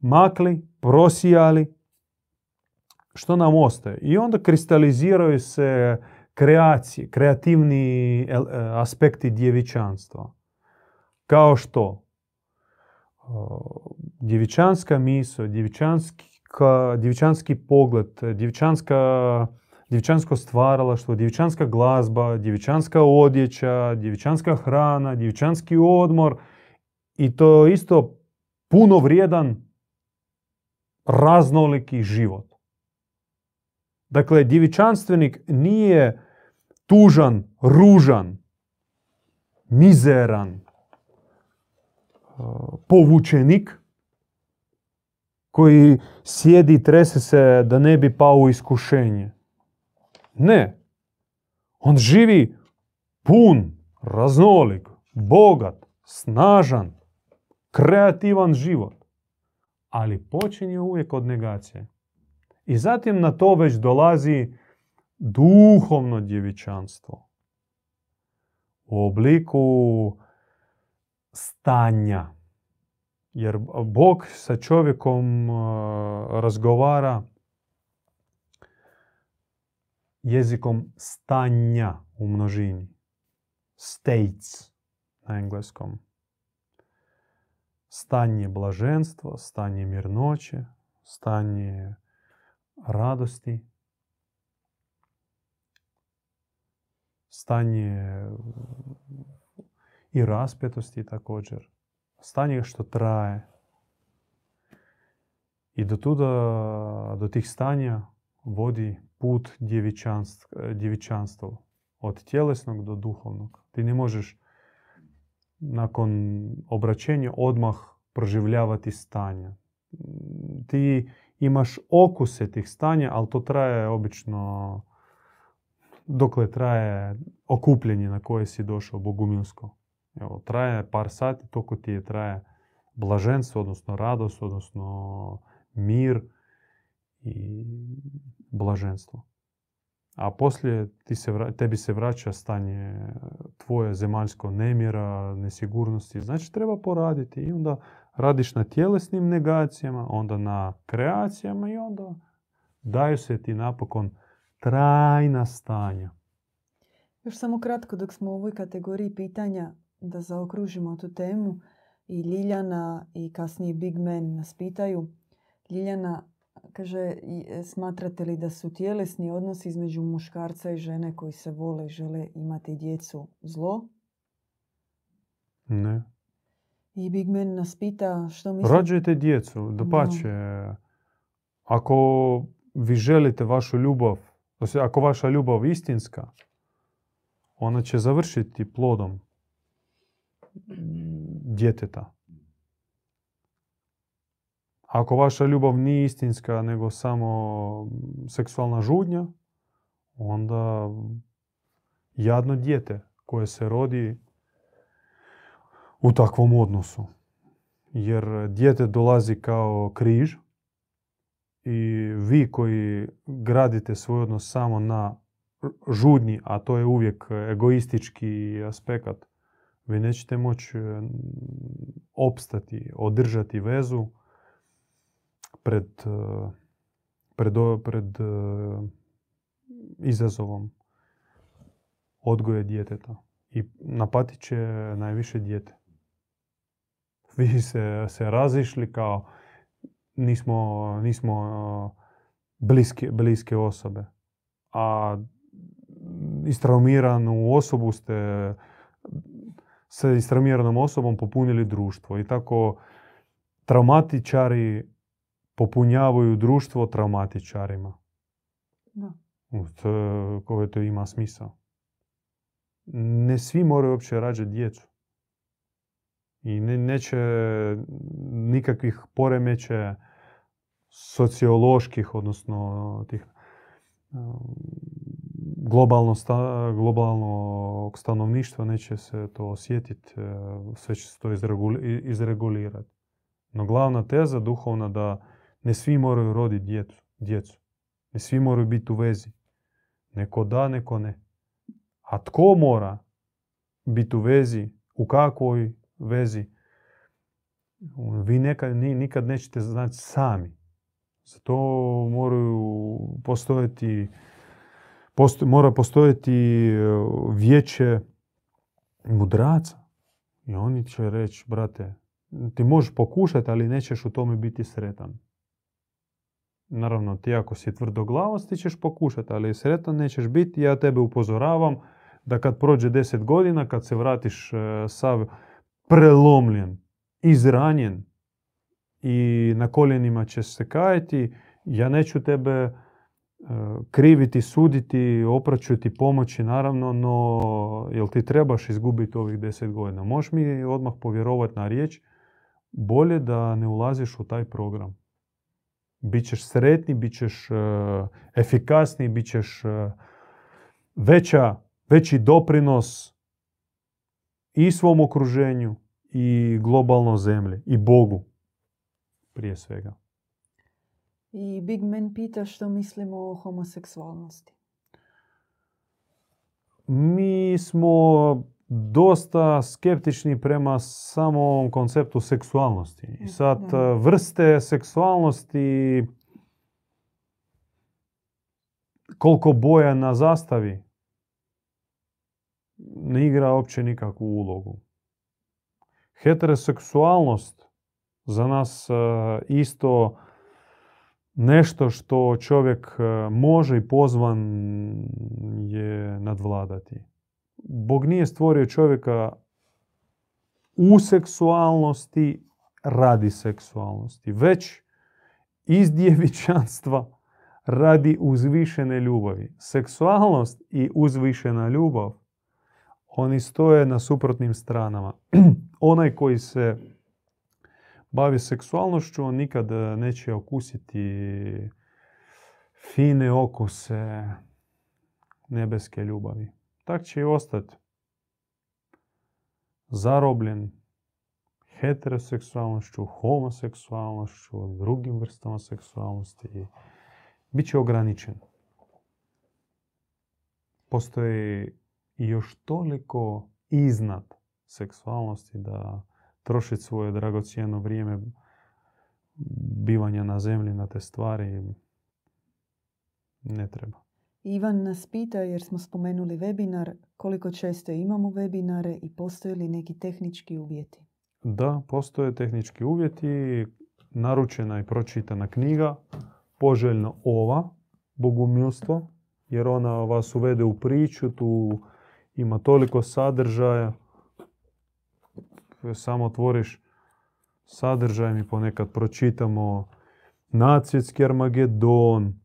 S2: makli, prosijali, što nam ostaje? I onda kristaliziraju se kreacije, kreativni e, aspekti djevičanstva. Kao što? Djevičanska misao, djevičanski djevičanski pogled, djevičanska, djevičansko stvaralaštvo, djevičanska glazba, djevičanska odjeća, djevičanska hrana, djevičanski odmor i to je isto puno vrijedan raznoliki život. Dakle, djevičanstvenik nije tužan, ružan, mizeran, povučenik koji sjedi i trese se da ne bi pao u iskušenje. Ne. On živi pun, raznolik, bogat, snažan, kreativan život. Ali počinje uvijek od negacije. I zatim na to već dolazi duhovno djevičanstvo. U obliku stanja. Jer Bog sa čovjekom razgovara jezikom stanja u množini. States na engleskom. Stanje blaženstva, stanje mirnoće, stanje radosti, stanje i raspetosti također. Stanje što traje. I do tuda, do tih stanja vodi put djevičanstva. Od tjelesnog do duhovnog. Ti ne možeš nakon obraćenja odmah proživljavati stanja. Ti imaš okuse tih stanja, ali to traje obično dokle traje okupljenje na koje si došao bogumilsko. Evo, traje par sati, toliko ti je traje blaženstvo, odnosno radost, odnosno mir i blaženstvo. A poslije ti se, tebi se vraća stanje tvoje zemaljsko nemira, nesigurnosti. Znači treba poraditi i onda radiš na tjelesnim negacijama, onda na kreacijama i onda daju se ti napokon trajna stanja.
S1: Još samo kratko dok smo u ovoj kategoriji pitanja da zaokružimo tu temu i Ljiljana i kasnije Big Man nas pitaju. Ljiljana kaže, e, smatrate li da su tjelesni odnosi između muškarca i žene koji se vole i žele imati djecu zlo?
S2: Ne.
S1: I Big Man nas pita što mislite...
S2: Rađajte djecu, da pače. Ako vi želite vašu ljubav, ako vaša ljubav istinska, ona će završiti plodom djeteta. Ako vaša ljubav nije istinska, nego samo seksualna žudnja, onda jadno dijete koje se rodi u takvom odnosu. Jer dijete dolazi kao križ i vi koji gradite svoj odnos samo na žudnji, a to je uvijek egoistički aspekt, vi nećete moći opstati, održati vezu pred, pred, pred izazovom odgoje djeteta. I napatit će najviše dijete. Vi se, se razišli kao nismo, nismo bliske, bliske osobe. A istraumiranu osobu ste sa istraumiranom osobom popunili društvo. I tako traumatičari popunjavaju društvo traumatičarima.
S1: Da.
S2: Koje to ima smisao. Ne svi moraju uopće rađati djecu. I ne, neće nikakvih poremeće socioloških, odnosno tih globalno, globalnog stanovništva neće se to osjetiti, e, sve će se to izregulirati. No glavna teza duhovna da ne svi moraju roditi djecu, djecu. Ne svi moraju biti u vezi. Neko da, neko ne. A tko mora biti u vezi, u kakvoj vezi, vi nekad, nikad nećete znati sami. Zato moraju postojati mora postojati e, vijeće mudraca. I oni će reći, brate, ti možeš pokušati, ali nećeš u tome biti sretan. Naravno, ti ako si tvrdoglavost, ti ćeš pokušati, ali sretan nećeš biti. Ja tebe upozoravam da kad prođe deset godina, kad se vratiš e, sav prelomljen, izranjen i na koljenima će se kajati, ja neću tebe kriviti, suditi, opraćuti, pomoći, naravno, no jel ti trebaš izgubiti ovih deset godina? Možeš mi odmah povjerovati na riječ, bolje da ne ulaziš u taj program. Bićeš sretni, bit ćeš efikasniji, bit ćeš uh, veća, veći doprinos i svom okruženju i globalno zemlji i Bogu prije svega.
S1: I Big Man pita što mislimo o homoseksualnosti.
S2: Mi smo dosta skeptični prema samom konceptu seksualnosti. I sad vrste seksualnosti koliko boja na zastavi ne igra uopće nikakvu ulogu. Heteroseksualnost za nas e, isto nešto što čovjek e, može i pozvan je nadvladati. Bog nije stvorio čovjeka u seksualnosti radi seksualnosti, već iz djevičanstva radi uzvišene ljubavi. Seksualnost i uzvišena ljubav, oni stoje na suprotnim stranama. Onaj koji se bavi seksualnošću, on nikad e, neće okusiti fine okuse nebeske ljubavi. Tak će i ostati zarobljen heteroseksualnošću, homoseksualnošću, drugim vrstama seksualnosti. Biće ograničen. Postoji još toliko iznad seksualnosti da trošiti svoje dragocjeno vrijeme bivanja na zemlji na te stvari ne treba.
S1: Ivan nas pita, jer smo spomenuli webinar, koliko često imamo webinare i postoje li neki tehnički uvjeti?
S2: Da, postoje tehnički uvjeti. Naručena i pročitana knjiga, poželjno ova, Bogumilstvo, jer ona vas uvede u priču, tu ima toliko sadržaja samo otvoriš sadržaj, mi ponekad pročitamo nacijski Armagedon,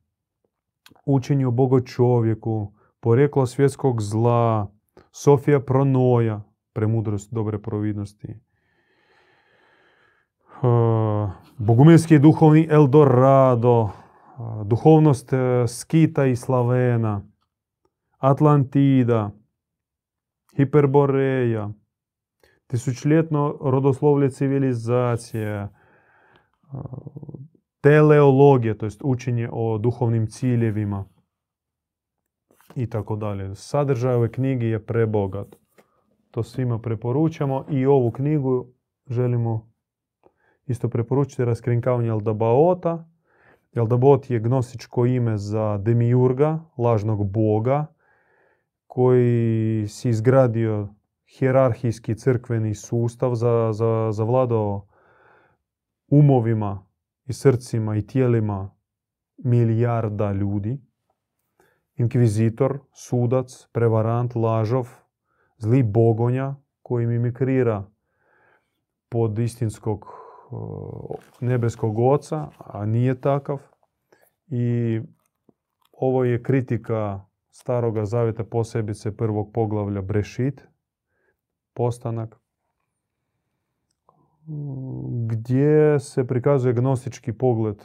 S2: učenje o Bogo čovjeku, poreklo svjetskog zla, Sofija pronoja, premudrost dobre providnosti, Bogumilski duhovni Eldorado, duhovnost e, Skita i Slavena, Atlantida, Hiperboreja, tisućljetno rodoslovlje civilizacije, teleologija, to jest učenje o duhovnim ciljevima i tako dalje. Sadržaj ove knjige je prebogat. To svima preporučamo i ovu knjigu želimo isto preporučiti raskrinkavanje Eldabaota. Eldabaot je gnostičko ime za demiurga, lažnog boga, koji si izgradio hjerarhijski crkveni sustav za, za, zavladao umovima i srcima i tijelima milijarda ljudi. Inkvizitor, sudac, prevarant, lažov, zli bogonja koji mimikrira pod istinskog nebeskog oca, a nije takav. I ovo je kritika staroga zavjeta posebice prvog poglavlja Brešit, postanak, gdje se prikazuje gnostički pogled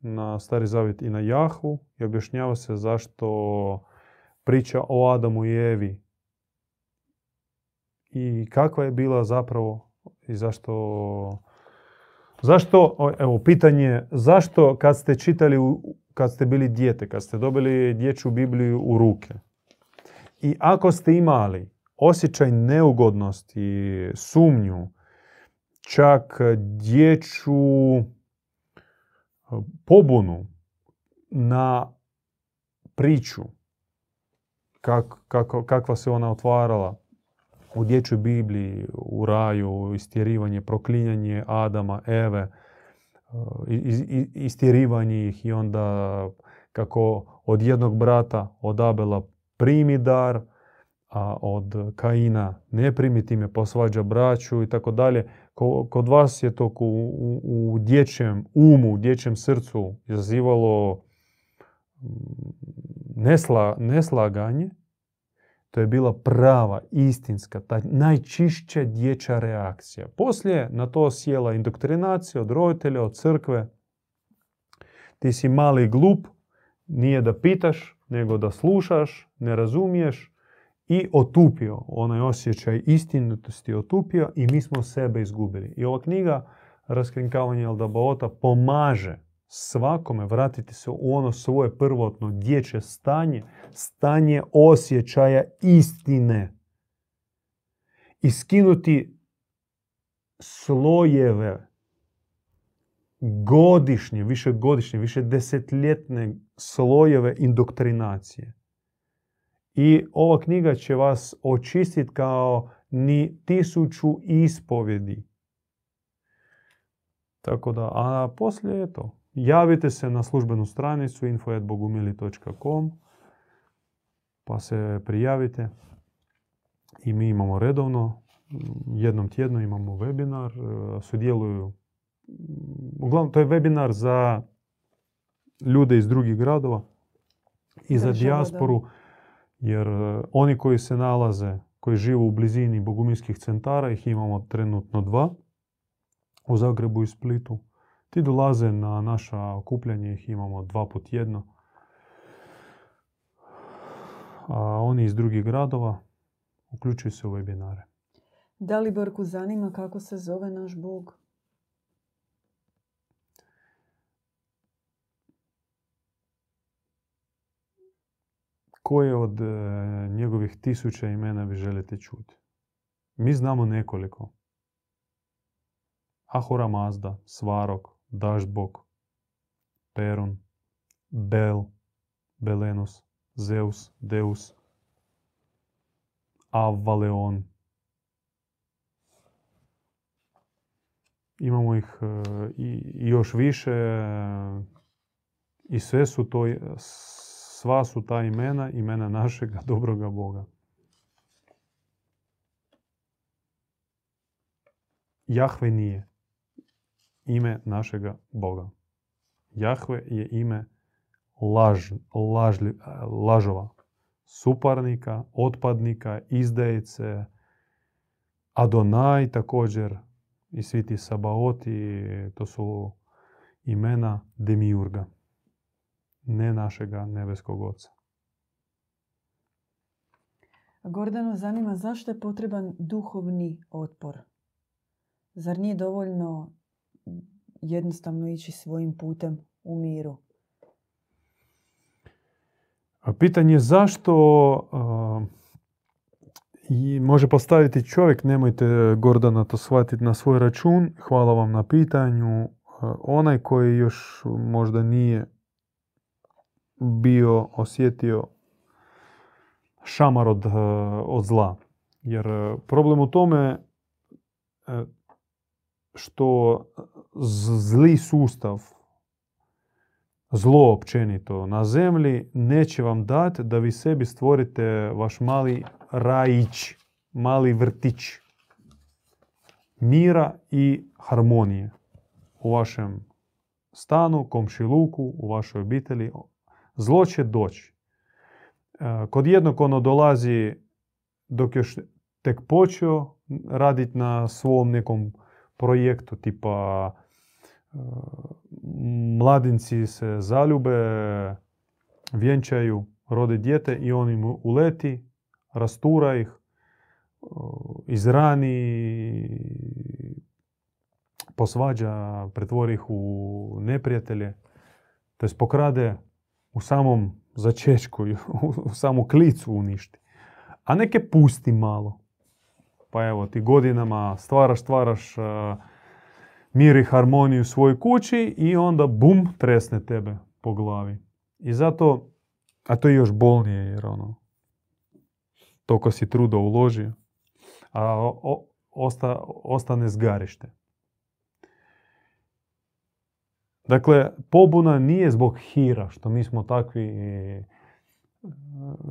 S2: na Stari Zavjet i na Jahvu i objašnjava se zašto priča o Adamu i Evi i kakva je bila zapravo i zašto zašto evo pitanje zašto kad ste čitali kad ste bili dijete kad ste dobili dječju Bibliju u ruke i ako ste imali osjećaj neugodnosti, sumnju, čak dječju e, pobunu na priču kak, kakva se ona otvarala u dječjoj Bibliji, u raju, istjerivanje, proklinjanje Adama, Eve, e, istjerivanje ih i onda kako od jednog brata od Abela primi dar, a od Kaina ne primi, time posvađa braću i tako dalje. Kod vas je to u, u dječjem umu, u dječjem srcu izazivalo nesla, neslaganje, to je bila prava, istinska, ta najčišća dječja reakcija. Poslije na to sjela indoktrinacija od roditelja, od crkve. Ti si mali glup, nije da pitaš, nego da slušaš, ne razumiješ i otupio. Onaj osjećaj istinitosti otupio i mi smo sebe izgubili. I ova knjiga Raskrinkavanje Aldabaota pomaže svakome vratiti se u ono svoje prvotno dječje stanje, stanje osjećaja istine. I skinuti slojeve godišnje, više godišnje, više desetljetne slojeve indoktrinacije. I ova knjiga će vas očistiti kao ni tisuću ispovjedi. Tako da, a poslije je to. Javite se na službenu stranicu info.bogumili.com pa se prijavite i mi imamo redovno, jednom tjedno imamo webinar, e, sudjeluju, uglavnom to je webinar za ljude iz drugih gradova i za dijasporu, jer e, oni koji se nalaze, koji žive u blizini bogumilskih centara, ih imamo trenutno dva, u Zagrebu i Splitu. Ti dolaze na naša okupljanje, ih imamo dva put jedno. A oni iz drugih gradova uključuju se u webinare.
S1: Da li Borku zanima kako se zove naš Bog?
S2: Koje od e, njegovih tisuća imena vi želite čuti? Mi znamo nekoliko. Ahura Mazda, Svarog, Dažbog, Perun, Bel, Belenus, Zeus, Deus, Avvaleon. Imamo ih e, i još više e, i sve su to, sva su ta imena, imena našega dobroga Boga. Jahve nije ime našega Boga. Jahve je ime laž, lažova, suparnika, otpadnika, izdajice, Adonai također i svi ti Sabaoti, to su imena Demiurga, ne našega nebeskog oca.
S1: Gordano zanima zašto je potreban duhovni otpor? Zar nije dovoljno jednostavno ići svojim putem u miru.
S2: A pitanje zašto i može postaviti čovjek, nemojte Gordana to shvatiti na svoj račun. Hvala vam na pitanju. onaj koji još možda nije bio osjetio šamar od, od zla. Jer problem u tome što zli sustav, zlo općenito na zemlji neće vam dati da vi sebi stvorite vaš mali rajić, mali vrtić mira i harmonije u vašem stanu, komšiluku, u vašoj obitelji. Zlo će doći. E, kod jednog ono dolazi dok još tek počeo raditi na svom nekom projektu tipa e, mladinci se zaljube, vjenčaju, rode dijete i on im uleti, rastura ih, e, izrani, posvađa, pretvori ih u neprijatelje, to je pokrade u samom začečku, u samu klicu uništi. A neke pusti malo pa evo ti godinama stvaraš, stvaraš uh, mir i harmoniju u svojoj kući i onda bum, tresne tebe po glavi. I zato, a to je još bolnije jer ono, toliko si truda uložio, a osta, ostane zgarište. Dakle, pobuna nije zbog hira, što mi smo takvi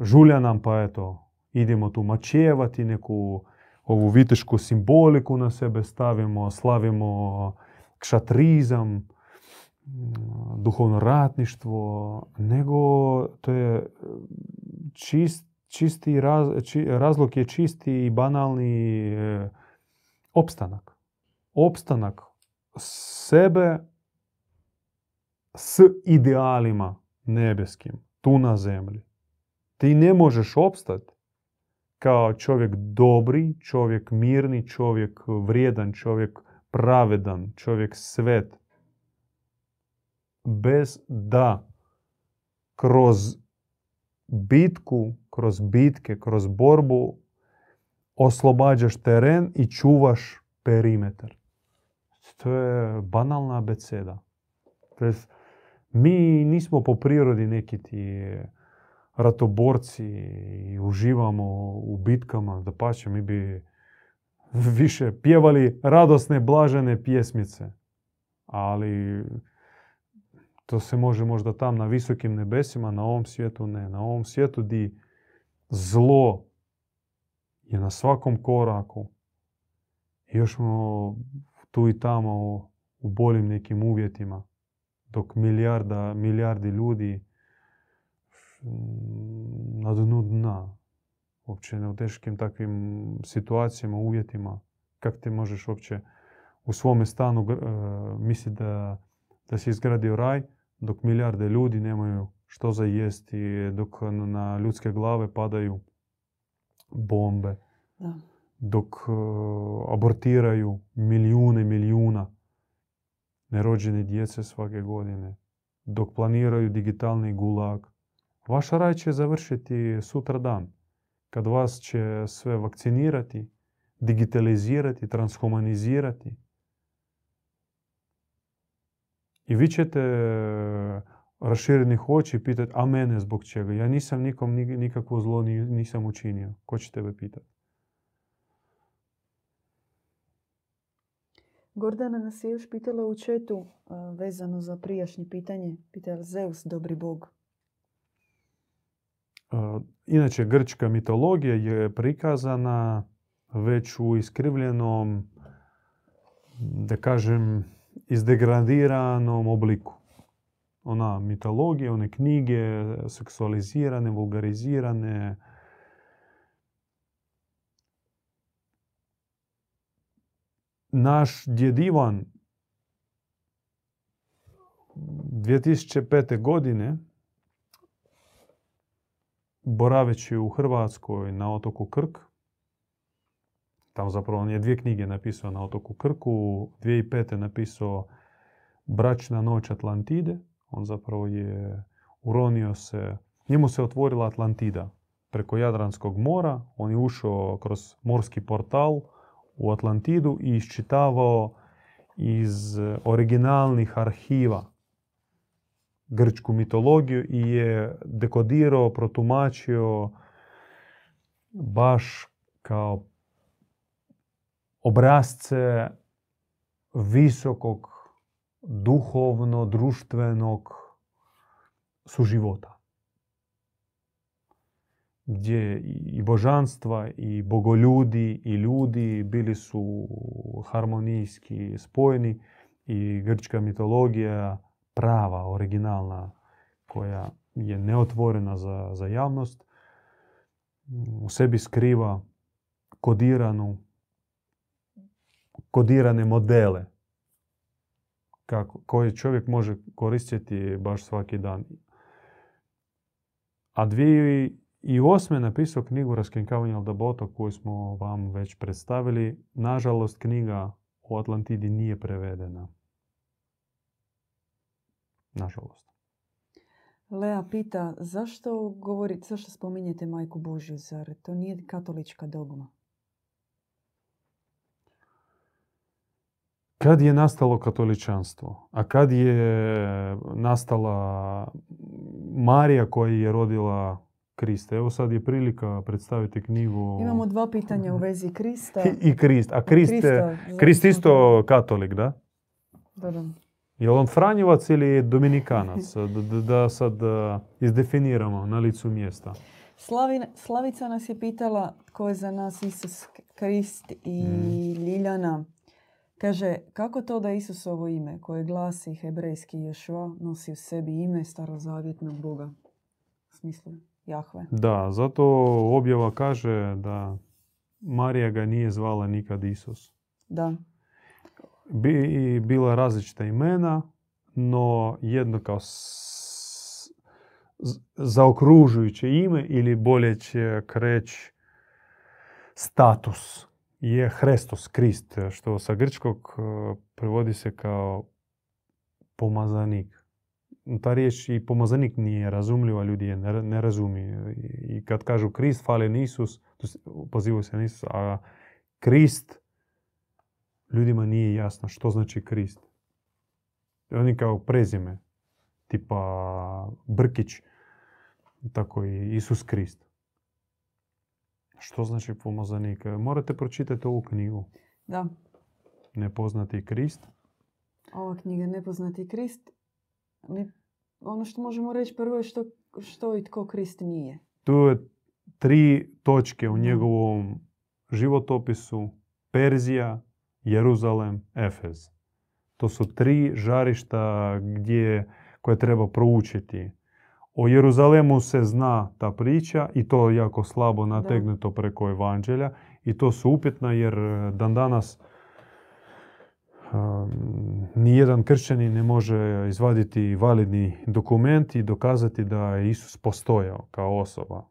S2: žulja nam, pa eto, idemo tu mačevati neku ovu vitešku simboliku na sebe stavimo, slavimo kšatrizam, duhovno ratništvo, nego to je čist, čisti razlog je čisti i banalni e, opstanak. Opstanak sebe s idealima nebeskim, tu na zemlji. Ti ne možeš opstati kao čovjek dobri, čovjek mirni, čovjek vrijedan, čovjek pravedan, čovjek svet. Bez da kroz bitku, kroz bitke, kroz borbu oslobađaš teren i čuvaš perimetar. To je banalna abeceda. To je, mi nismo po prirodi neki ti ratoborci i uživamo u bitkama. Da pače, mi bi više pjevali radosne, blažene pjesmice. Ali to se može možda tam na visokim nebesima, na ovom svijetu ne. Na ovom svijetu di zlo je na svakom koraku. Još smo tu i tamo u boljim nekim uvjetima. Dok milijarda, milijardi ljudi na dnu dna. Uopće u teškim takvim situacijama, uvjetima. Kako ti možeš uopće u svome stanu uh, misliti da, da si izgradio raj, dok milijarde ljudi nemaju što za jesti, dok na ljudske glave padaju bombe, da. dok uh, abortiraju milijune milijuna nerođene djece svake godine, dok planiraju digitalni gulag. Vaš raj će završiti sutra dan, kad vas će sve vakcinirati, digitalizirati, transhumanizirati, i vi ćete e, raširenih oči pitati, a mene zbog čega? Ja nisam nikom nikakvo zlo nisam učinio. Ko će tebe pitati?
S1: Gordana nas je još pitala u četu e, vezano za prijašnje pitanje. Pita je Zeus dobri bog?
S2: E, inače, grčka mitologija je prikazana već u iskrivljenom, da kažem, izdegradiranom obliku. Ona mitologija, one knjige seksualizirane, vulgarizirane. Naš djed Ivan 2005. godine boraveći u Hrvatskoj na otoku Krk, Tamo zapravo on je dvije knjige napisao na otoku Krku. 2005. napisao Bračna noć Atlantide. On zapravo je uronio se, njemu se otvorila Atlantida preko Jadranskog mora. On je ušao kroz morski portal u Atlantidu i iščitavao iz originalnih arhiva grčku mitologiju i je dekodirao, protumačio baš kao obrazce visokog duhovno, društvenog suživota. Gdje i božanstva, i bogoljudi, i ljudi bili su harmonijski spojeni i grčka mitologija prava, originalna, koja je neotvorena za, za javnost, u sebi skriva kodiranu kodirane modele kako, koje čovjek može koristiti baš svaki dan. A osme napisao knjigu Raskrinkavanje Aldabota koju smo vam već predstavili. Nažalost, knjiga u Atlantidi nije prevedena. Nažalost.
S1: Lea pita, zašto govorite, zašto spominjete Majku Božju, zar to nije katolička dogma?
S2: Kad je nastalo katoličanstvo, a kad je nastala Marija koja je rodila Krista. Evo sad je prilika predstaviti knjigu...
S1: Imamo dva pitanja u vezi Krista.
S2: I Krist. A Krist, Krist isto katolik, da?
S1: Da, da.
S2: Je on Franjevac ili Dominikanac? Da, da sad izdefiniramo na licu mjesta.
S1: Slavica nas je pitala ko je za nas Isus Krist i mm. Ljiljana Kaže, kako to da Isusovo ime, koje glasi hebrejski Ješua, nosi u sebi ime starozavjetnog Boga? U smislu Jahve.
S2: Da, zato objava kaže da Marija ga nije zvala nikad Isus.
S1: Da.
S2: Bi, bila različita imena, no jedno kao zaokružujuće ime ili bolje će kreći status je Hrestos, Krist, što sa grčkog e, prevodi se kao pomazanik. Ta riječ i pomazanik nije razumljiva, ljudi je ne, razumiju. I kad kažu Krist, falen Isus, pozivaju se na Isus, a Krist ljudima nije jasno što znači Krist. Oni kao prezime, tipa Brkić, tako i Isus Krist. Što znači pomazanik? Morate pročitati ovu knjigu.
S1: Da.
S2: Nepoznati Krist.
S1: Ova knjiga Nepoznati Krist. Mi, ono što možemo reći prvo je što, što i tko Krist nije.
S2: Tu je tri točke u njegovom životopisu. Perzija, Jeruzalem, Efez. To su tri žarišta gdje, koje treba proučiti. O Jeruzalemu se zna ta priča i to jako slabo nategnuto preko evanđelja i to su upitna jer e, dan danas nijedan kršćanin ne može izvaditi validni dokument i dokazati da je Isus postojao kao osoba.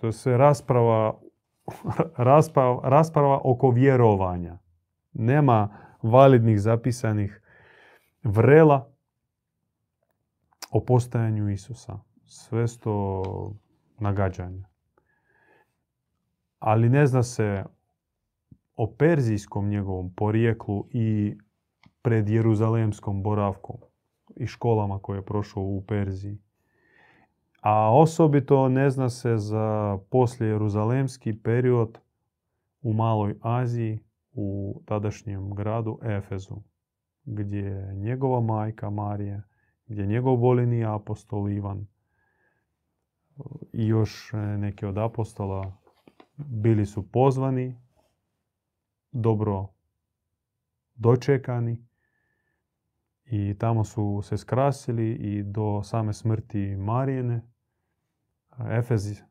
S2: To je, sve rasprava, rasprava, rasprava oko vjerovanja. Nema validnih zapisanih vrela o postojanju Isusa. Sve sto nagađanja. Ali ne zna se o perzijskom njegovom porijeklu i pred Jeruzalemskom boravkom i školama koje je prošao u Perziji. A osobito ne zna se za poslije Jeruzalemski period u Maloj Aziji, u tadašnjem gradu Efezu, gdje je njegova majka Marija gdje njegov voljeni apostol Ivan i još neki od apostola bili su pozvani, dobro dočekani i tamo su se skrasili i do same smrti Marijene. Efez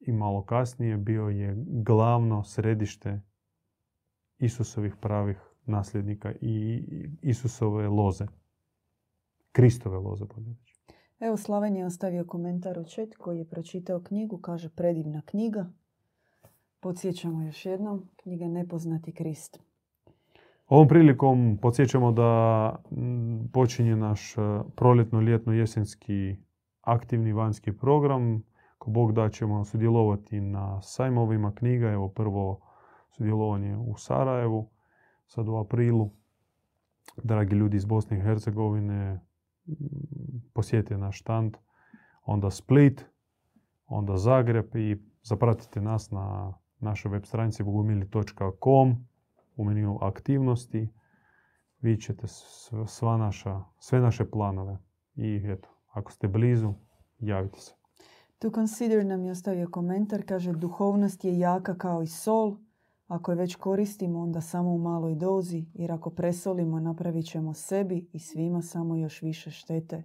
S2: i malo kasnije bio je glavno središte Isusovih pravih nasljednika i Isusove loze. Kristove loze,
S1: Evo, Slaven je ostavio komentar u chat koji je pročitao knjigu, kaže predivna knjiga. Podsjećamo još jednom, knjiga Nepoznati Krist.
S2: Ovom prilikom podsjećamo da počinje naš e, proljetno, ljetno, jesenski aktivni vanjski program. Ko Bog da ćemo sudjelovati na sajmovima knjiga. Evo prvo sudjelovanje u Sarajevu, sad u aprilu. Dragi ljudi iz Bosne i Hercegovine, posjetite naš štand, onda Split, onda Zagreb i zapratite nas na našoj web stranici bogumili.com u meniju aktivnosti. Vidjet ćete sva naša, sve naše planove. I eto, ako ste blizu, javite se.
S1: To Consider nam je ostavio komentar, kaže duhovnost je jaka kao i sol, ako je već koristimo, onda samo u maloj dozi, jer ako presolimo, napravit ćemo sebi i svima samo još više štete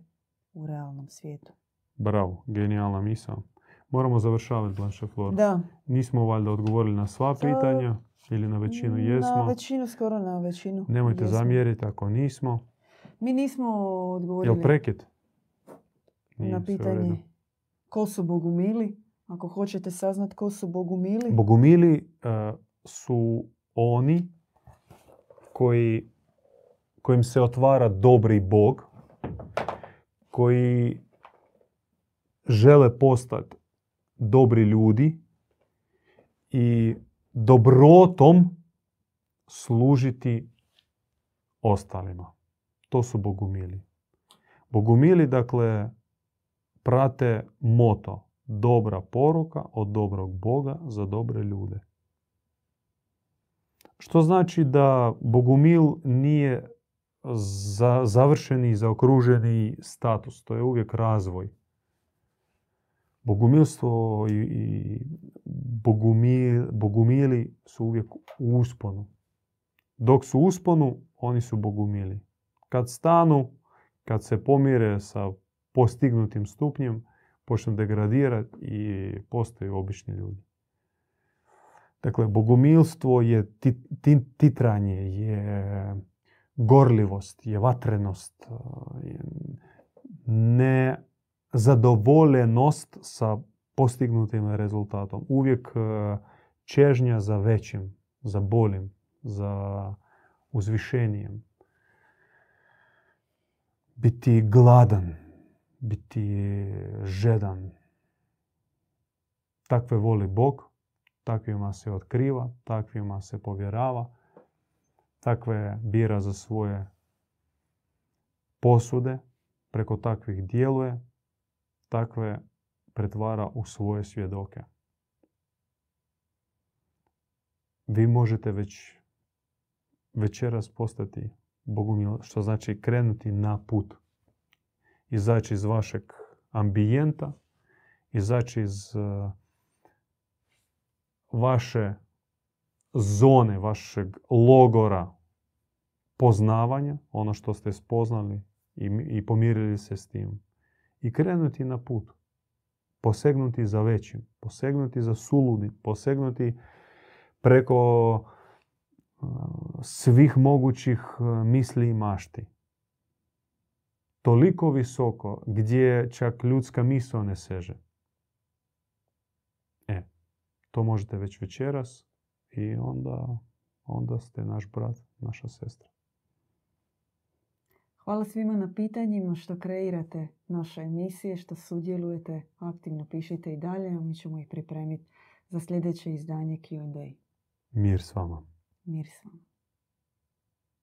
S1: u realnom svijetu.
S2: Bravo, genijalna misao. Moramo završavati, Blanche Flor.
S1: Da.
S2: Nismo valjda odgovorili na sva pitanja ili na većinu jesmo.
S1: Na većinu, skoro na većinu.
S2: Nemojte jesmo. zamjeriti ako nismo.
S1: Mi nismo odgovorili.
S2: Jel prekid?
S1: na pitanje ko su bogumili. Ako hoćete saznat ko su bogumili.
S2: Bogumili uh, su oni koji, kojim se otvara dobri Bog, koji žele postati dobri ljudi i dobrotom služiti ostalima. To su bogumili. Bogumili, dakle, prate moto dobra poruka od dobrog Boga za dobre ljude. Što znači da Bogumil nije za, završeni i zaokruženi status. To je uvijek razvoj. Bogumilstvo i, i bogumili su uvijek u usponu. Dok su usponu, oni su bogumili. Kad stanu, kad se pomire sa postignutim stupnjem, počnu degradirati i postaju obični ljudi. Dakle, bogumilstvo je titranje, je gorljivost, je vatrenost, je nezadovoljenost sa postignutim rezultatom. Uvijek e, čežnja za većim, za bolim, za uzvišenijem. Biti gladan, biti žedan. Takve voli Bog, takvima se otkriva, takvima se povjerava, takve bira za svoje posude, preko takvih djeluje, takve pretvara u svoje svjedoke. Vi možete već večeras postati Bogumil, što znači krenuti na put. Izaći iz vašeg ambijenta, izaći iz uh, vaše zone, vašeg logora poznavanja, ono što ste spoznali i, i pomirili se s tim. I krenuti na put. Posegnuti za većim, posegnuti za suludi, posegnuti preko svih mogućih misli i mašti. Toliko visoko gdje čak ljudska misla ne seže. E, to možete već večeras i onda, onda ste naš brat, naša sestra.
S1: Hvala svima na pitanjima što kreirate naše emisije, što sudjelujete, aktivno pišite i dalje, a mi ćemo ih pripremiti za sljedeće izdanje Q&A.
S2: Mir s vama.
S1: Mir s vama.